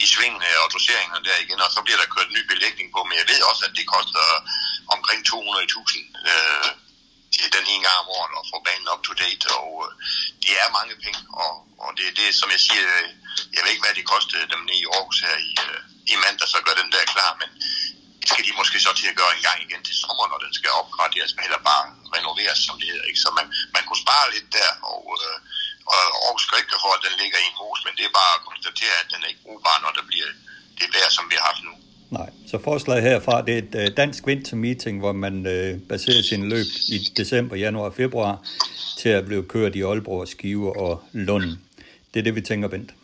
i svingene og doseringerne der igen, og så bliver der kørt ny belægning på, men jeg ved også, at det koster omkring 200.000 øh, den ene gang om året og få banen up to date, og øh, det er mange penge, og, og det er det, som jeg siger, øh, jeg ved ikke, hvad det kostede dem nede i Aarhus her i, øh, i mandag, så gør den der klar, men det skal de måske så til at gøre en gang igen til sommer, når den skal opgraderes, altså eller bare renoveres, som det hedder. Ikke? Så man, man kunne spare lidt der, og, øh, og Aarhus skal ikke for, at den ligger i en hus, men det er bare at konstatere, at den er ikke brugbar, når der bliver det vejr, som vi har haft nu. Nej, så forslaget herfra, det er et øh, dansk winter meeting, hvor man øh, baserer sin løb i december, januar og februar til at blive kørt i Aalborg, Skive og Lund. Det er det, vi tænker, Bent.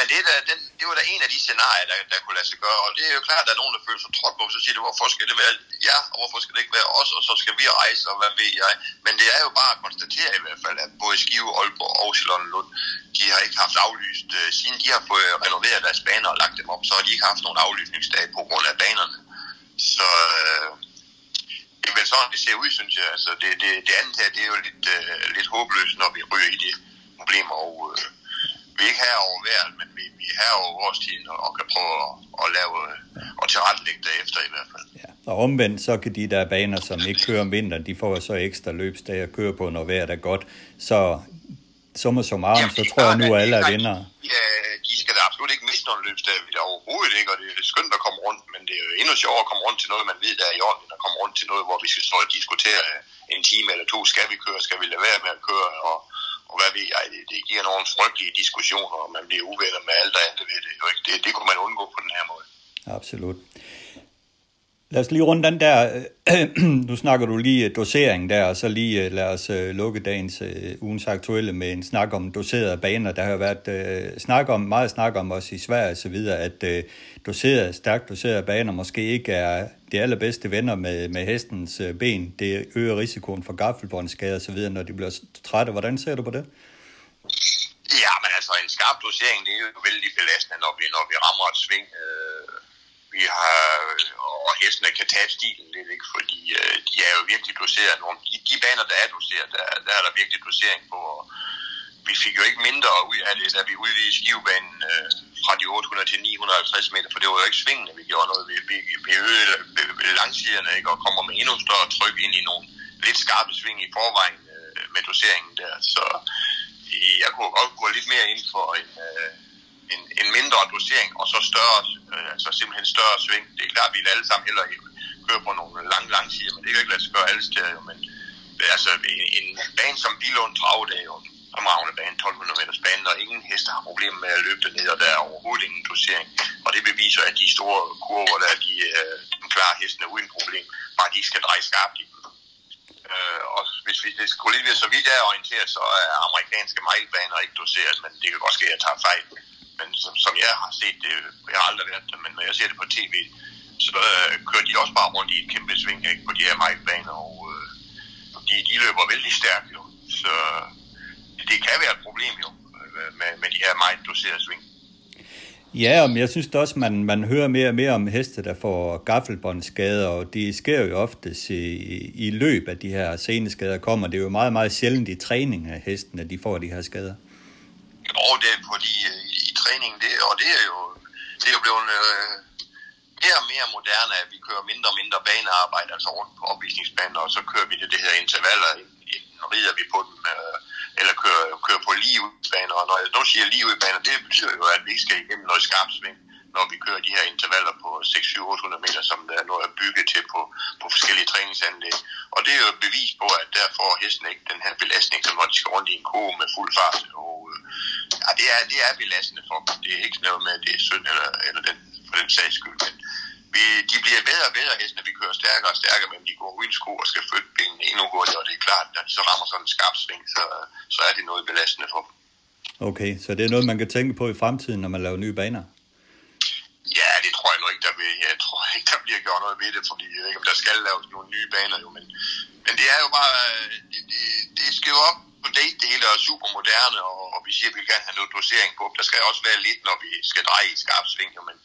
Men det, der, den, det var da en af de scenarier, der, der kunne lade sig gøre, og det er jo klart, at der er nogen, der føler sig trådt på, så siger de, hvorfor skal det være ja, og hvorfor skal det ikke være os, og så skal vi rejse, og hvad ved jeg. Men det er jo bare at konstatere i hvert fald, at både Skive, Aalborg og Sjælland Lund, de har ikke haft aflyst, øh, siden de har fået renoveret deres baner og lagt dem op, så har de ikke haft nogen aflysningsdag på grund af banerne. Så øh, det er vel sådan, det ser ud, synes jeg. Altså, det, det, det andet her, det er jo lidt, øh, lidt håbløst, når vi ryger i de problemer, og Øh, vi er ikke her over vejret, men vi, vi er her over årstiden og, og kan prøve at, at lave og tilrettelægge det efter i hvert fald. Ja. Og omvendt, så kan de der baner, som ikke kører om vinteren, de får så ekstra løbsdage at køre på, når vejret er godt. Så summa summarum, så tror jeg nu, at alle er vinder. Ja, de skal da absolut ikke miste nogle løbsdage, vi er overhovedet ikke, og det er skønt at komme rundt, men det er jo endnu sjovere at komme rundt til noget, man ved, der er i orden, end at komme rundt til noget, hvor vi skal stå og diskutere en time eller to, skal vi køre, skal vi lade være med at køre, og, og hvad ved jeg, det, det giver nogle frygtelige diskussioner, og man bliver uvenner med alt andet ved det. Det, det kunne man undgå på den her måde. Absolut. Lad os lige runde den der, øh, nu snakker du lige øh, dosering der, og så lige øh, lad os lukke dagens ugens aktuelle med en snak om doserede baner. Der har været uh, snak om, meget snak om også i Sverige og så videre, at uh, doserede, stærkt doserede baner måske ikke er de allerbedste venner med, med hestens ben. Det øger risikoen for gaffelbåndsskader osv., så når de bliver trætte. Hvordan ser du på det? Ja, men altså en skarp dosering, det er jo vældig belastende, når vi, når vi rammer et sving. Øh vi har, øh, og hestene kan tage stilen lidt, ikke? fordi øh, de er jo virkelig doseret. Nogle, de, de baner, der er doseret, der, der er der virkelig dosering på. Og vi fik jo ikke mindre ud af det, da vi udvidede skivebanen øh, fra de 800 til 950 meter, for det var jo ikke svingende, vi gjorde noget. Vi, vi, vi øgede langsiderne ikke? og kommer med endnu større tryk ind i nogle lidt skarpe sving i forvejen øh, med doseringen der. Så øh, jeg kunne godt gå lidt mere ind for en... Øh, en, en mindre dosering, og så større, øh, altså simpelthen større sving. Det er klart, at vi alle sammen heller køre på nogle lange, lange sider, men det kan ikke lade sig gøre alle steder. Men altså, en, en bane som Bilund Trav, det er jo fremragende bane, 1200 meters bane, og ingen heste har problemer med at løbe ned, og der er overhovedet ingen dosering. Og det beviser, at de store kurver, der de, øh, de klarer hestene uden problem, bare de skal dreje skarpt i dem. Øh, og hvis vi det skulle lige være så vidt er orienteret, så er amerikanske mejlbaner ikke doseret, men det kan godt ske, at jeg tager fejl men som, som jeg har set det, jeg har aldrig været der, men når jeg ser det på tv, så øh, kører de også bare rundt i et kæmpe sving ikke, på de her majtbaner, og øh, de, de løber vældig stærkt jo. Så det kan være et problem jo, øh, med, med de her meget doserede sving. Ja, men jeg synes også, man, man hører mere og mere om heste, der får gaffelbåndsskader, og de sker jo ofte i, i løb af de her seneskader kommer. Det er jo meget, meget sjældent i træning af hestene, de får de her skader. Og det er fordi i det, og det er jo, det er jo blevet øh, mere og mere moderne, at vi kører mindre og mindre banearbejde, altså rundt på opvisningsbaner, og så kører vi det, det her intervaller, rider vi på dem, øh, eller kører, kører på lige udbaner, og når jeg nu siger lige udbaner, det betyder jo, at vi ikke skal igennem noget skarpt sving når vi kører de her intervaller på 6-7-800 meter, som der nu er bygget til på, på forskellige træningsanlæg. Og det er jo et bevis på, at der får hesten ikke den her belastning, som når de skal rundt i en ko med fuld fart. Og, øh, ja, det er, det er belastende for dem. Det er ikke noget med, at det er synd eller, eller den, for den sags skyld. Men vi, de bliver bedre og bedre hestene. Vi kører stærkere og stærkere, men de går uden sko og skal flytte benene endnu hurtigere. Og det er klart, at når de så rammer sådan en skarp sving, så, så er det noget belastende for dem. Okay, så det er noget, man kan tænke på i fremtiden, når man laver nye baner? Ja, det tror jeg nu ikke, der vil. Jeg tror ikke, der bliver gjort noget ved det, fordi jeg ved ikke, om der skal laves nogle nye baner jo, men, men det er jo bare, det, det, det skal jo op på date, det hele er super moderne, og, og vi siger, at vi kan have noget dosering på. Der skal også være lidt, når vi skal dreje i skarp sving, men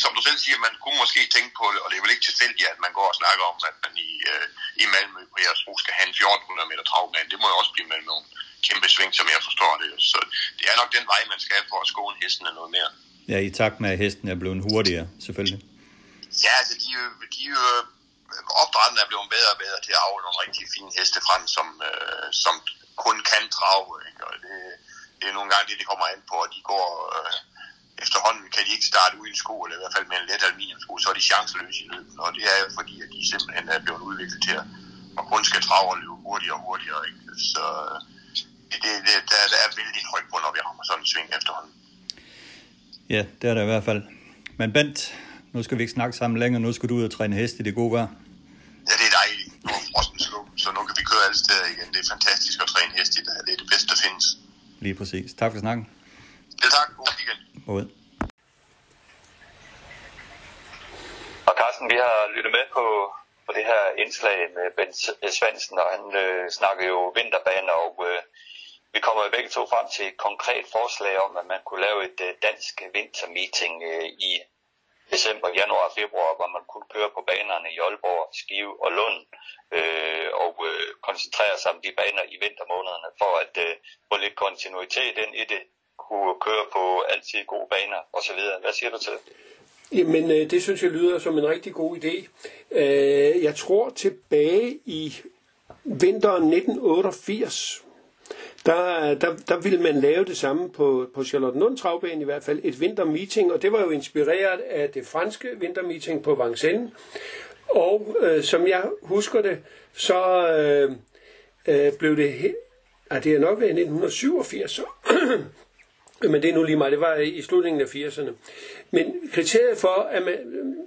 som du selv siger, man kunne måske tænke på det, og det er vel ikke tilfældigt, at man går og snakker om, at man i, øh, i Malmø på Jersbro skal have en 1400 meter travbane. Det må jo også blive med nogle kæmpe sving, som jeg forstår det. Så det er nok den vej, man skal for at skåne hesten noget mere. Ja, i takt med, at hesten er blevet hurtigere, selvfølgelig. Ja, altså de, de, øh, opdrætten er blevet bedre og bedre til at avle nogle rigtig fine heste frem, som, øh, som kun kan trave. Ikke? Og det, det er nogle gange det, det kommer an på, at de går... Øh, efterhånden kan de ikke starte uden sko, eller i hvert fald med en let aluminiumsko, så er de chanceløse i løbet. Og det er jo fordi, at de simpelthen er blevet udviklet til at og kun skal trave og løbe hurtigere og hurtigere. Ikke? Så øh, det, det, der, der er vældig højt på, når vi rammer sådan en sving efterhånden. Ja, det er der i hvert fald. Men Bent, nu skal vi ikke snakke sammen længere. Nu skal du ud og træne hest i det gode vejr. Ja, det er dejligt. Nu er frosten slå, så nu kan vi køre alle steder igen. Det er fantastisk at træne hest i det. Det er det bedste, der findes. Lige præcis. Tak for snakken. Ja, tak. God weekend. Mod. Og Carsten, vi har lyttet med på, på det her indslag med Ben Svendsen, og han øh, snakker jo vinterbaner, og øh, vi kommer begge to frem til et konkret forslag om, at man kunne lave et øh, dansk vintermeeting øh, i december, januar og februar, hvor man kunne køre på banerne i Aalborg, Skive og Lund øh, og øh, koncentrere sig om de baner i vintermånederne for at øh, få lidt kontinuitet ind i det, kunne køre på altid gode baner osv. Hvad siger du til det? Jamen, øh, det synes jeg lyder som en rigtig god idé. Jeg tror tilbage i vinteren 1988, der, der, der ville man lave det samme på, på Charlottenlund Travbane i hvert fald, et vintermeeting, og det var jo inspireret af det franske vintermeeting på Vincennes. Og øh, som jeg husker det, så øh, øh, blev det, ja, det er nok været 1987, så, men det er nu lige meget, det var i slutningen af 80'erne. Men kriteriet for, at man,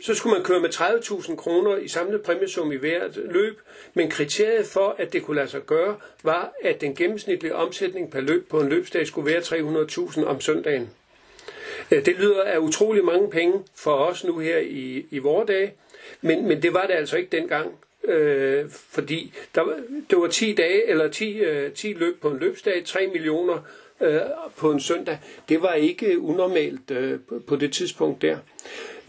så skulle man køre med 30.000 kroner i samlet præmiesum i hvert løb, men kriteriet for, at det kunne lade sig gøre, var, at den gennemsnitlige omsætning per løb på en løbsdag skulle være 300.000 om søndagen. Øh, det lyder af utrolig mange penge for os nu her i, i vores dage, men, men det var det altså ikke dengang, øh, fordi der, det var 10 dage eller 10, øh, 10 løb på en løbsdag, 3 millioner øh, på en søndag. Det var ikke øh, unormalt øh, på, på det tidspunkt der.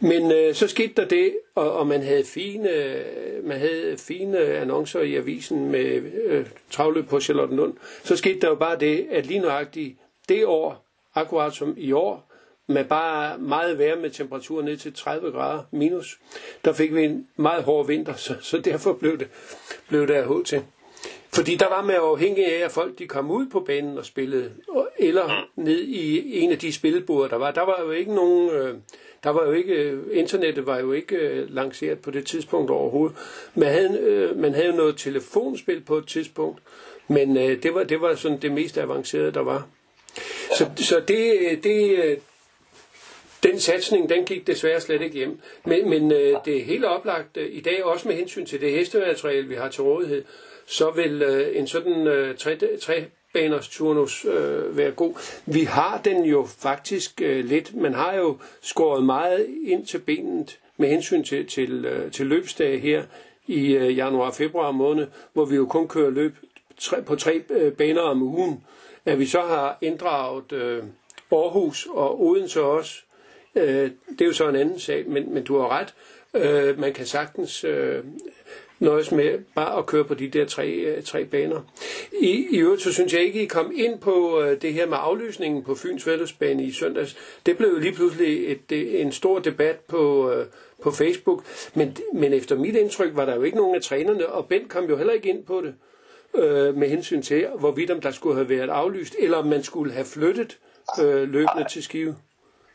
Men øh, så skete der det, og, og man havde fine, øh, man havde fine øh, annoncer i avisen med øh, travløb på Charlottenlund. Så skete der jo bare det, at lige nøjagtigt det år, akkurat som i år, med bare meget værre med temperaturer ned til 30 grader minus, der fik vi en meget hård vinter, så, så derfor blev det, blev det af til. Fordi der var man afhængig af, at folk de kom ud på banen og spillede, eller ned i en af de spilleboder, der var. Der var jo ikke nogen, øh, der var jo ikke, øh, internettet var jo ikke øh, lanceret på det tidspunkt overhovedet. Man havde, øh, man havde noget telefonspil på et tidspunkt, men øh, det var, det var sådan det mest avancerede, der var. Så, så det, det, den satsning, den gik desværre slet ikke hjem. Men, men det er helt oplagt i dag, også med hensyn til det hestemateriale, vi har til rådighed, så vil øh, en sådan øh, tre, tre baners turnus øh, være god. Vi har den jo faktisk øh, lidt. Man har jo skåret meget ind til benet med hensyn til, til, øh, til løbsdage her i øh, januar-februar måned, hvor vi jo kun kører løb tre, på tre øh, baner om ugen. At vi så har inddraget øh, Aarhus og Odense også, øh, det er jo så en anden sag, men, men du har ret. Øh, man kan sagtens øh, nøjes med bare at køre på de der tre, øh, tre baner. I, I øvrigt så synes jeg ikke, I kom ind på øh, det her med aflysningen på Fyns Vældesbane i søndags. Det blev jo lige pludselig et, øh, en stor debat på, på Facebook, men, men efter mit indtryk var der jo ikke nogen af trænerne, og Bent kom jo heller ikke ind på det øh, med hensyn til, hvorvidt om der skulle have været aflyst, eller om man skulle have flyttet øh, løbende til Skive.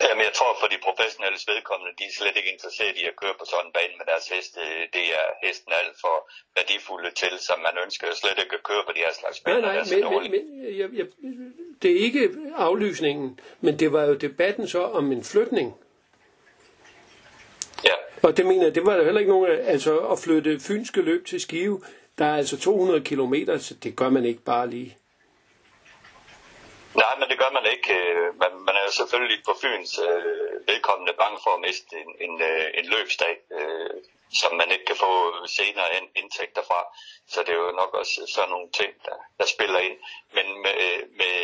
Jamen, jeg tror for de professionelle vedkommende, de er slet ikke interesseret i at køre på sådan en bane med deres heste. Det er hesten alt for værdifulde til, som man ønsker slet ikke at køre på de her slags baner. Nej, nej, men, men, men jeg, jeg, det er ikke aflysningen, men det var jo debatten så om en flytning. Ja. Og det mener jeg, det var jo heller ikke nogen, altså at flytte fynske løb til Skive, der er altså 200 kilometer, så det gør man ikke bare lige. Nej, men det gør man ikke. Øh, man, man er selvfølgelig på Fyns øh, vedkommende bange for at miste en, en, øh, en løbsdag. Øh, som man ikke kan få senere indtægter fra. Så det er jo nok også sådan nogle ting, der, der spiller ind. Men med, med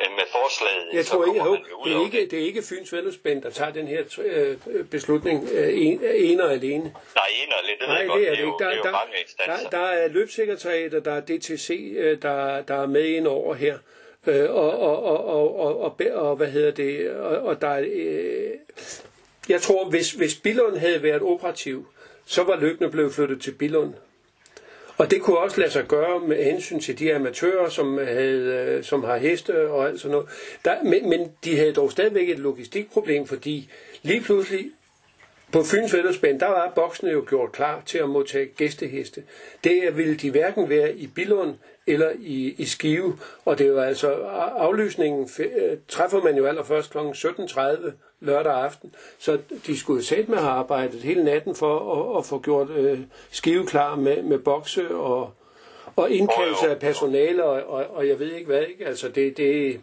med forslaget, jeg tror ikke, jo, det, er ikke, det er ikke Fyns Vældhusband, der tager den her øh, beslutning øh, en, en og alene. Nej, en og alene, det, Nej, det er det, ikke. Der, det er jo der, mange instanser. Der, der er løbsekretariatet, der er DTC, øh, der, der er med ind over her. Øh, og, og, og, og, og, og, og, hvad hedder det, og, og der er, øh, jeg tror, hvis, hvis Billund havde været operativ, så var løbende blevet flyttet til Billund. Og det kunne også lade sig gøre med hensyn til de amatører, som, havde, øh, som har heste og alt sådan noget. Der, men, men de havde dog stadigvæk et logistikproblem, fordi lige pludselig på Fyns Fællesbane, der var boksene jo gjort klar til at modtage gæsteheste. Det ville de hverken være i Billund eller i, i Skive, og det var altså aflysningen øh, træffer man jo allerførst kl. 17.30 lørdag aften, så de skulle sæt med have arbejdet hele natten for at, at få gjort øh, Skive klar med, med bokse og, og indkaldelse af personale og, og, og jeg ved ikke hvad, ikke? Altså det, det,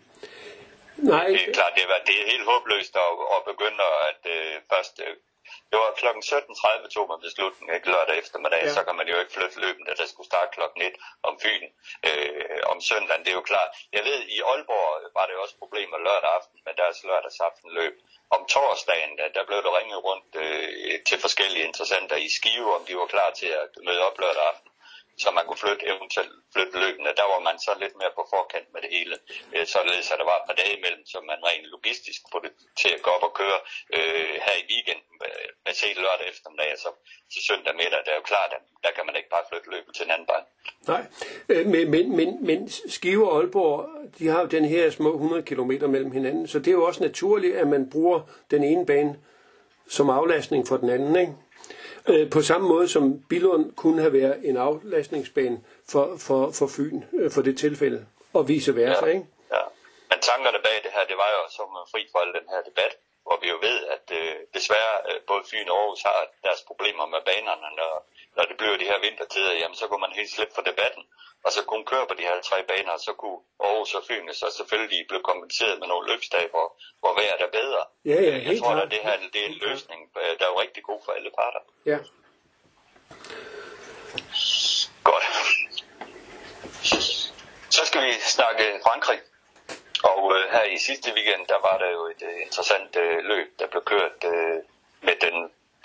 Nej. Det er klart, det er, det er helt håbløst at, at begynde at øh, først øh, det var kl. 17.30 tog man beslutningen, ikke lørdag eftermiddag, ja. så kan man jo ikke flytte løbende, der skulle starte klokken 1 om Fyn øh, om søndagen, det er jo klart. Jeg ved, i Aalborg var det også problemer lørdag aften med deres lørdagsaften løb. Om torsdagen, der, der blev der ringet rundt øh, til forskellige interessenter i Skive, om de var klar til at møde op lørdag aften så man kunne flytte, eventuelt flytte løbende. Der var man så lidt mere på forkant med det hele, øh, således at der var et par dage imellem, så man rent logistisk på det til at gå op og køre øh, her i weekenden øh, altså med se lørdag eftermiddag, så så søndag middag. Det er jo klart, at der kan man ikke bare flytte løbet til en anden bane. Nej, øh, men, men, men, men Skive og Aalborg, de har jo den her små 100 km mellem hinanden, så det er jo også naturligt, at man bruger den ene bane som aflastning for den anden, ikke? Øh, på samme måde som Billund kunne have været en aflastningsbane for, for, for Fyn øh, for det tilfælde, og vice versa, ja. ikke? Ja. Men tankerne bag det her, det var jo som fri for al den her debat, hvor vi jo ved, at øh, desværre øh, både Fyn og Aarhus har deres problemer med banerne, når, når det bliver de her vintertider, jamen så kunne man helt slippe for debatten og så kunne køre på de her tre baner, så kunne Aarhus og Fyn så selvfølgelig blive kompenseret med nogle løbsdage, hvor, hvor vejret er bedre. Ja, ja, jeg tror, at det her det er en løsning, øh, der er jo rigtig god for alle parter. Ja. Godt. Så skal vi snakke Frankrig. Og øh, her i sidste weekend, der var der jo et øh, interessant øh, løb, der blev kørt øh, med den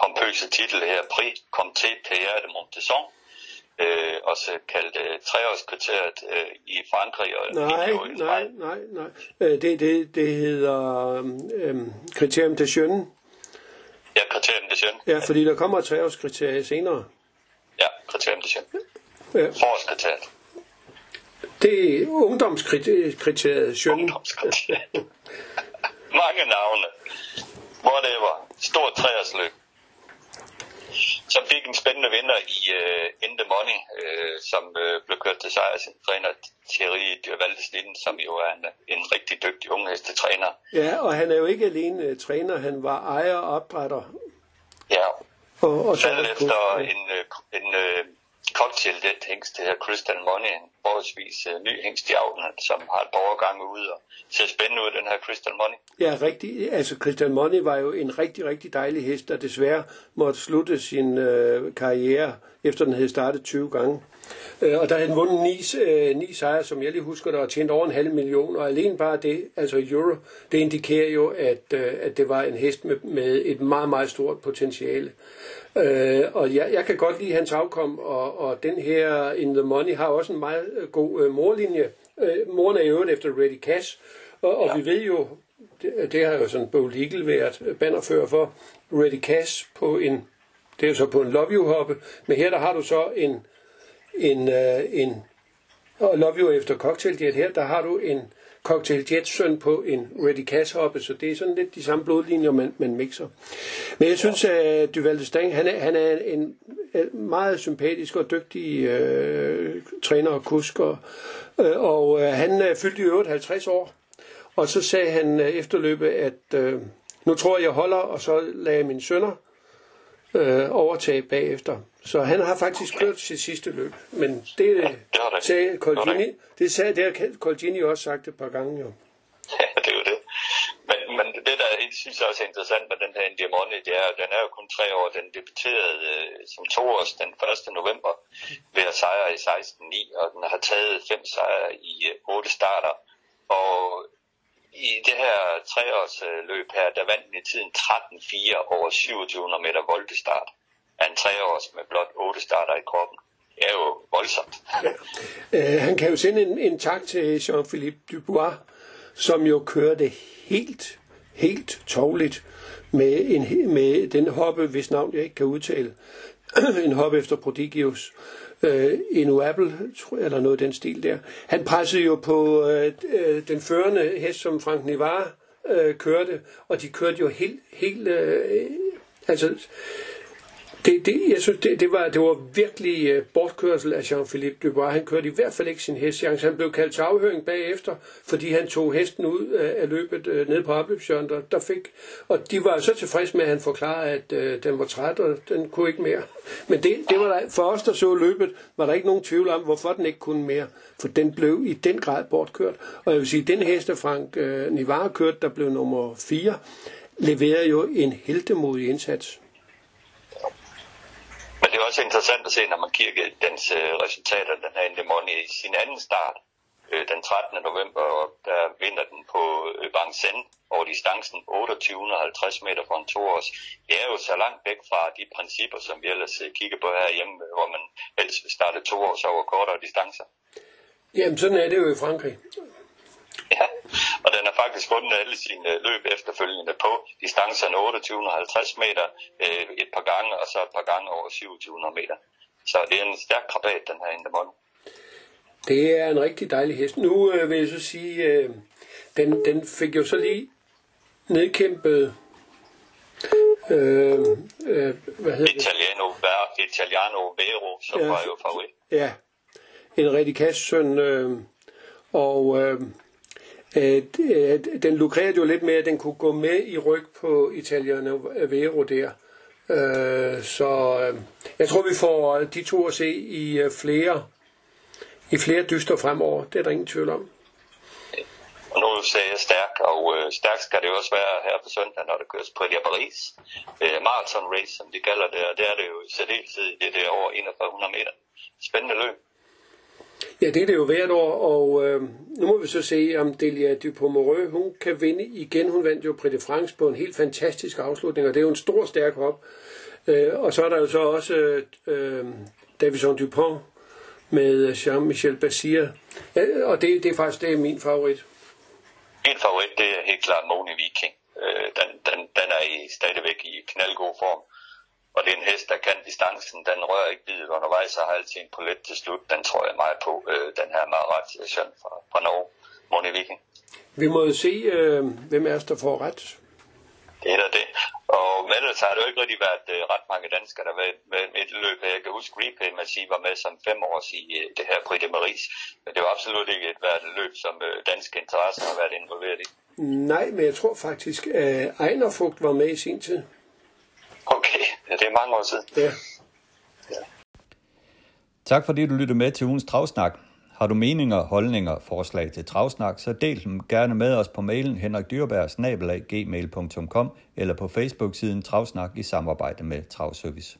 pompøse titel her, Prix Comté Pierre de Montesson øh, også kaldt øh, treårskriteriet øh, i Frankrig. Og nej, nej, nej, nej. Øh, det, det, det hedder øh, kriterium de Jeune. Ja, kriterium de Jeune. Ja, fordi der kommer et treårskriterie senere. Ja, kriterium de Jeune. Ja. Forårskriteriet. Det er ungdomskriteriet Jeune. Ungdomskriteriet. Mange navne. Whatever. Stort treårsløb som fik en spændende vinder i uh, In The Money, uh, som uh, blev kørt til sejr af sin træner Thierry Dyrvaldestin, som jo er en, en rigtig dygtig unghestetræner. Ja, og han er jo ikke alene uh, træner, han var ejer og opdrætter. Ja, og, og så efter en, en, en cocktail den hængst, det her Crystal Money, en forholdsvis uh, ny hængst i avlen, som har et par år gange ude og ser spændende ud, den her Crystal Money. Ja, rigtig. Altså Crystal Money var jo en rigtig, rigtig dejlig hest, der desværre måtte slutte sin øh, karriere, efter den havde startet 20 gange. Uh, og der havde den vundet ni, uh, ni sejre, som jeg lige husker det, og tjent over en halv million, og alene bare det, altså euro, det indikerer jo, at, uh, at det var en hest med, med et meget, meget stort potentiale. Øh, og jeg, jeg kan godt lide hans afkom, og, og den her In The Money har også en meget øh, god øh, morlinje. Øh, moren er i øvrigt efter Ready Cash, og, og ja. vi ved jo, det, det har jo sådan Bold Eagle været bannerfører for, Ready Cash på en, det er jo så på en Love You hoppe, men her der har du så en, en, øh, en og Love You efter Cocktail Diet her, der har du en Cocktail Jetson på en Ready Cash hoppe, så det er sådan lidt de samme blodlinjer, man, man mixer. Men jeg synes, at Duvalde Stang, han er, han er en, en meget sympatisk og dygtig øh, træner og kusk, og, øh, og øh, han øh, fyldte i øvrigt 50 år, og så sagde han øh, efterløbet, at øh, nu tror jeg, jeg holder, og så lagde mine sønner øh, overtage bagefter. Så han har faktisk kørt sit sidste løb. Men det, ja, det sagde Colgini, det, sagde, det har Colgini også sagt et par gange jo. Ja, det er jo det. Men, men det, der er det synes jeg også er interessant med den her Indiamoni, det er, den er jo kun tre år. Den debuterede øh, som toårs den 1. november ved at sejre i 16-9, og den har taget fem sejre i øh, otte starter. Og i det her treårsløb løb her, der vandt den i tiden 13-4 over 2700 meter voldestart. Af en treårs med blot otte starter i kroppen. Det er jo voldsomt. Ja. Øh, han kan jo sende en, en tak til Jean-Philippe Dubois, som jo kørte helt, helt tårligt med, en, med den hoppe, hvis navn jeg ikke kan udtale, en hoppe efter Prodigius, øh, en Apple, eller noget af den stil der. Han pressede jo på øh, øh, den førende hest, som Frank Nivar øh, kørte, og de kørte jo helt, helt øh, altså det, det, jeg synes, det, det, var, det var virkelig uh, bortkørsel af Jean-Philippe Dubois. Han kørte i hvert fald ikke sin hestchance. Han blev kaldt til afhøring bagefter, fordi han tog hesten ud uh, af løbet uh, ned på opløbsjøren, der, der fik. Og de var så tilfredse med, at han forklarede, at uh, den var træt, og den kunne ikke mere. Men det, det var der, for os, der så løbet, var der ikke nogen tvivl om, hvorfor den ikke kunne mere. For den blev i den grad bortkørt. Og jeg vil sige, den hest, der Frank uh, Nivar kørte, der blev nummer 4, leverede jo en heltemodig indsats er også interessant at se, når man kigger dens øh, resultater, den her Endemoni i sin anden start, øh, den 13. november, og der vinder den på øh, Bangsen over distancen 2850 meter for en toårs. Det er jo så langt væk fra de principper, som vi ellers øh, kigger på herhjemme, hvor man helst vil starte to års over kortere distancer. Jamen, sådan er det jo i Frankrig. Ja, og den har faktisk vundet alle sine løb efterfølgende på distancerne 2850 meter øh, et par gange, og så et par gange over 2700 meter. Så det er en stærk krabat, den her Indemon. Det er en rigtig dejlig hest. Nu øh, vil jeg så sige, øh, den, den fik jo så lige nedkæmpet øh, øh, hvad hedder Italiano, det? Italiano Vero, som ja, var jo favorit. Ja, en rigtig søn, øh, og øh, Øh, øh, den lukrerede jo lidt med, at den kunne gå med i ryg på italienerne øh, Vero der. Øh, så øh, jeg tror, vi får de to at se i øh, flere, i flere dyster fremover. Det er der ingen tvivl om. Og nu ser jeg stærk, og øh, stærk skal det også være her på søndag, når det køres på de Paris. Øh, marathon race, som de kalder det, og det er det jo særdeleshed i det der over 4100 meter. Spændende løb. Ja, det er det jo hvert år, og øh, nu må vi så se, om Delia Dupomoreux, hun kan vinde igen. Hun vandt jo Prix de France på en helt fantastisk afslutning, og det er jo en stor, stærk hop. Øh, og så er der jo så også øh, Davison Dupont med Jean-Michel Basir. Ja, øh, og det, det er faktisk det er min favorit. Min favorit, det er helt klart Moni Viking. Øh, den, den, den er i, stadigvæk i knaldgod form. Og det er en hest, der kan distancen. Den rører ikke bidet undervejs og har altid en på let til slut. Den tror jeg meget på, øh, den her Marat Søn fra, fra Norge, Moni Viking. Vi må jo se, øh, hvem er der får ret. Det er det. Og med det, så har det jo ikke rigtig været øh, ret mange danskere, der har været med et løb her. Jeg kan huske, Repay Massiv var med som fem år i øh, det her Prix de Maris. Men det var absolut ikke et, været et løb, som øh, danske interesser har været involveret i. Nej, men jeg tror faktisk, at Ejnerfugt var med i sin tid. Ja, det er mange år siden. Ja. ja. Tak fordi du lyttede med til ugens Travsnak. Har du meninger, holdninger og forslag til Travsnak, så del dem gerne med os på mailen henrikdyrberg eller på Facebook-siden Travsnak i samarbejde med Travservice.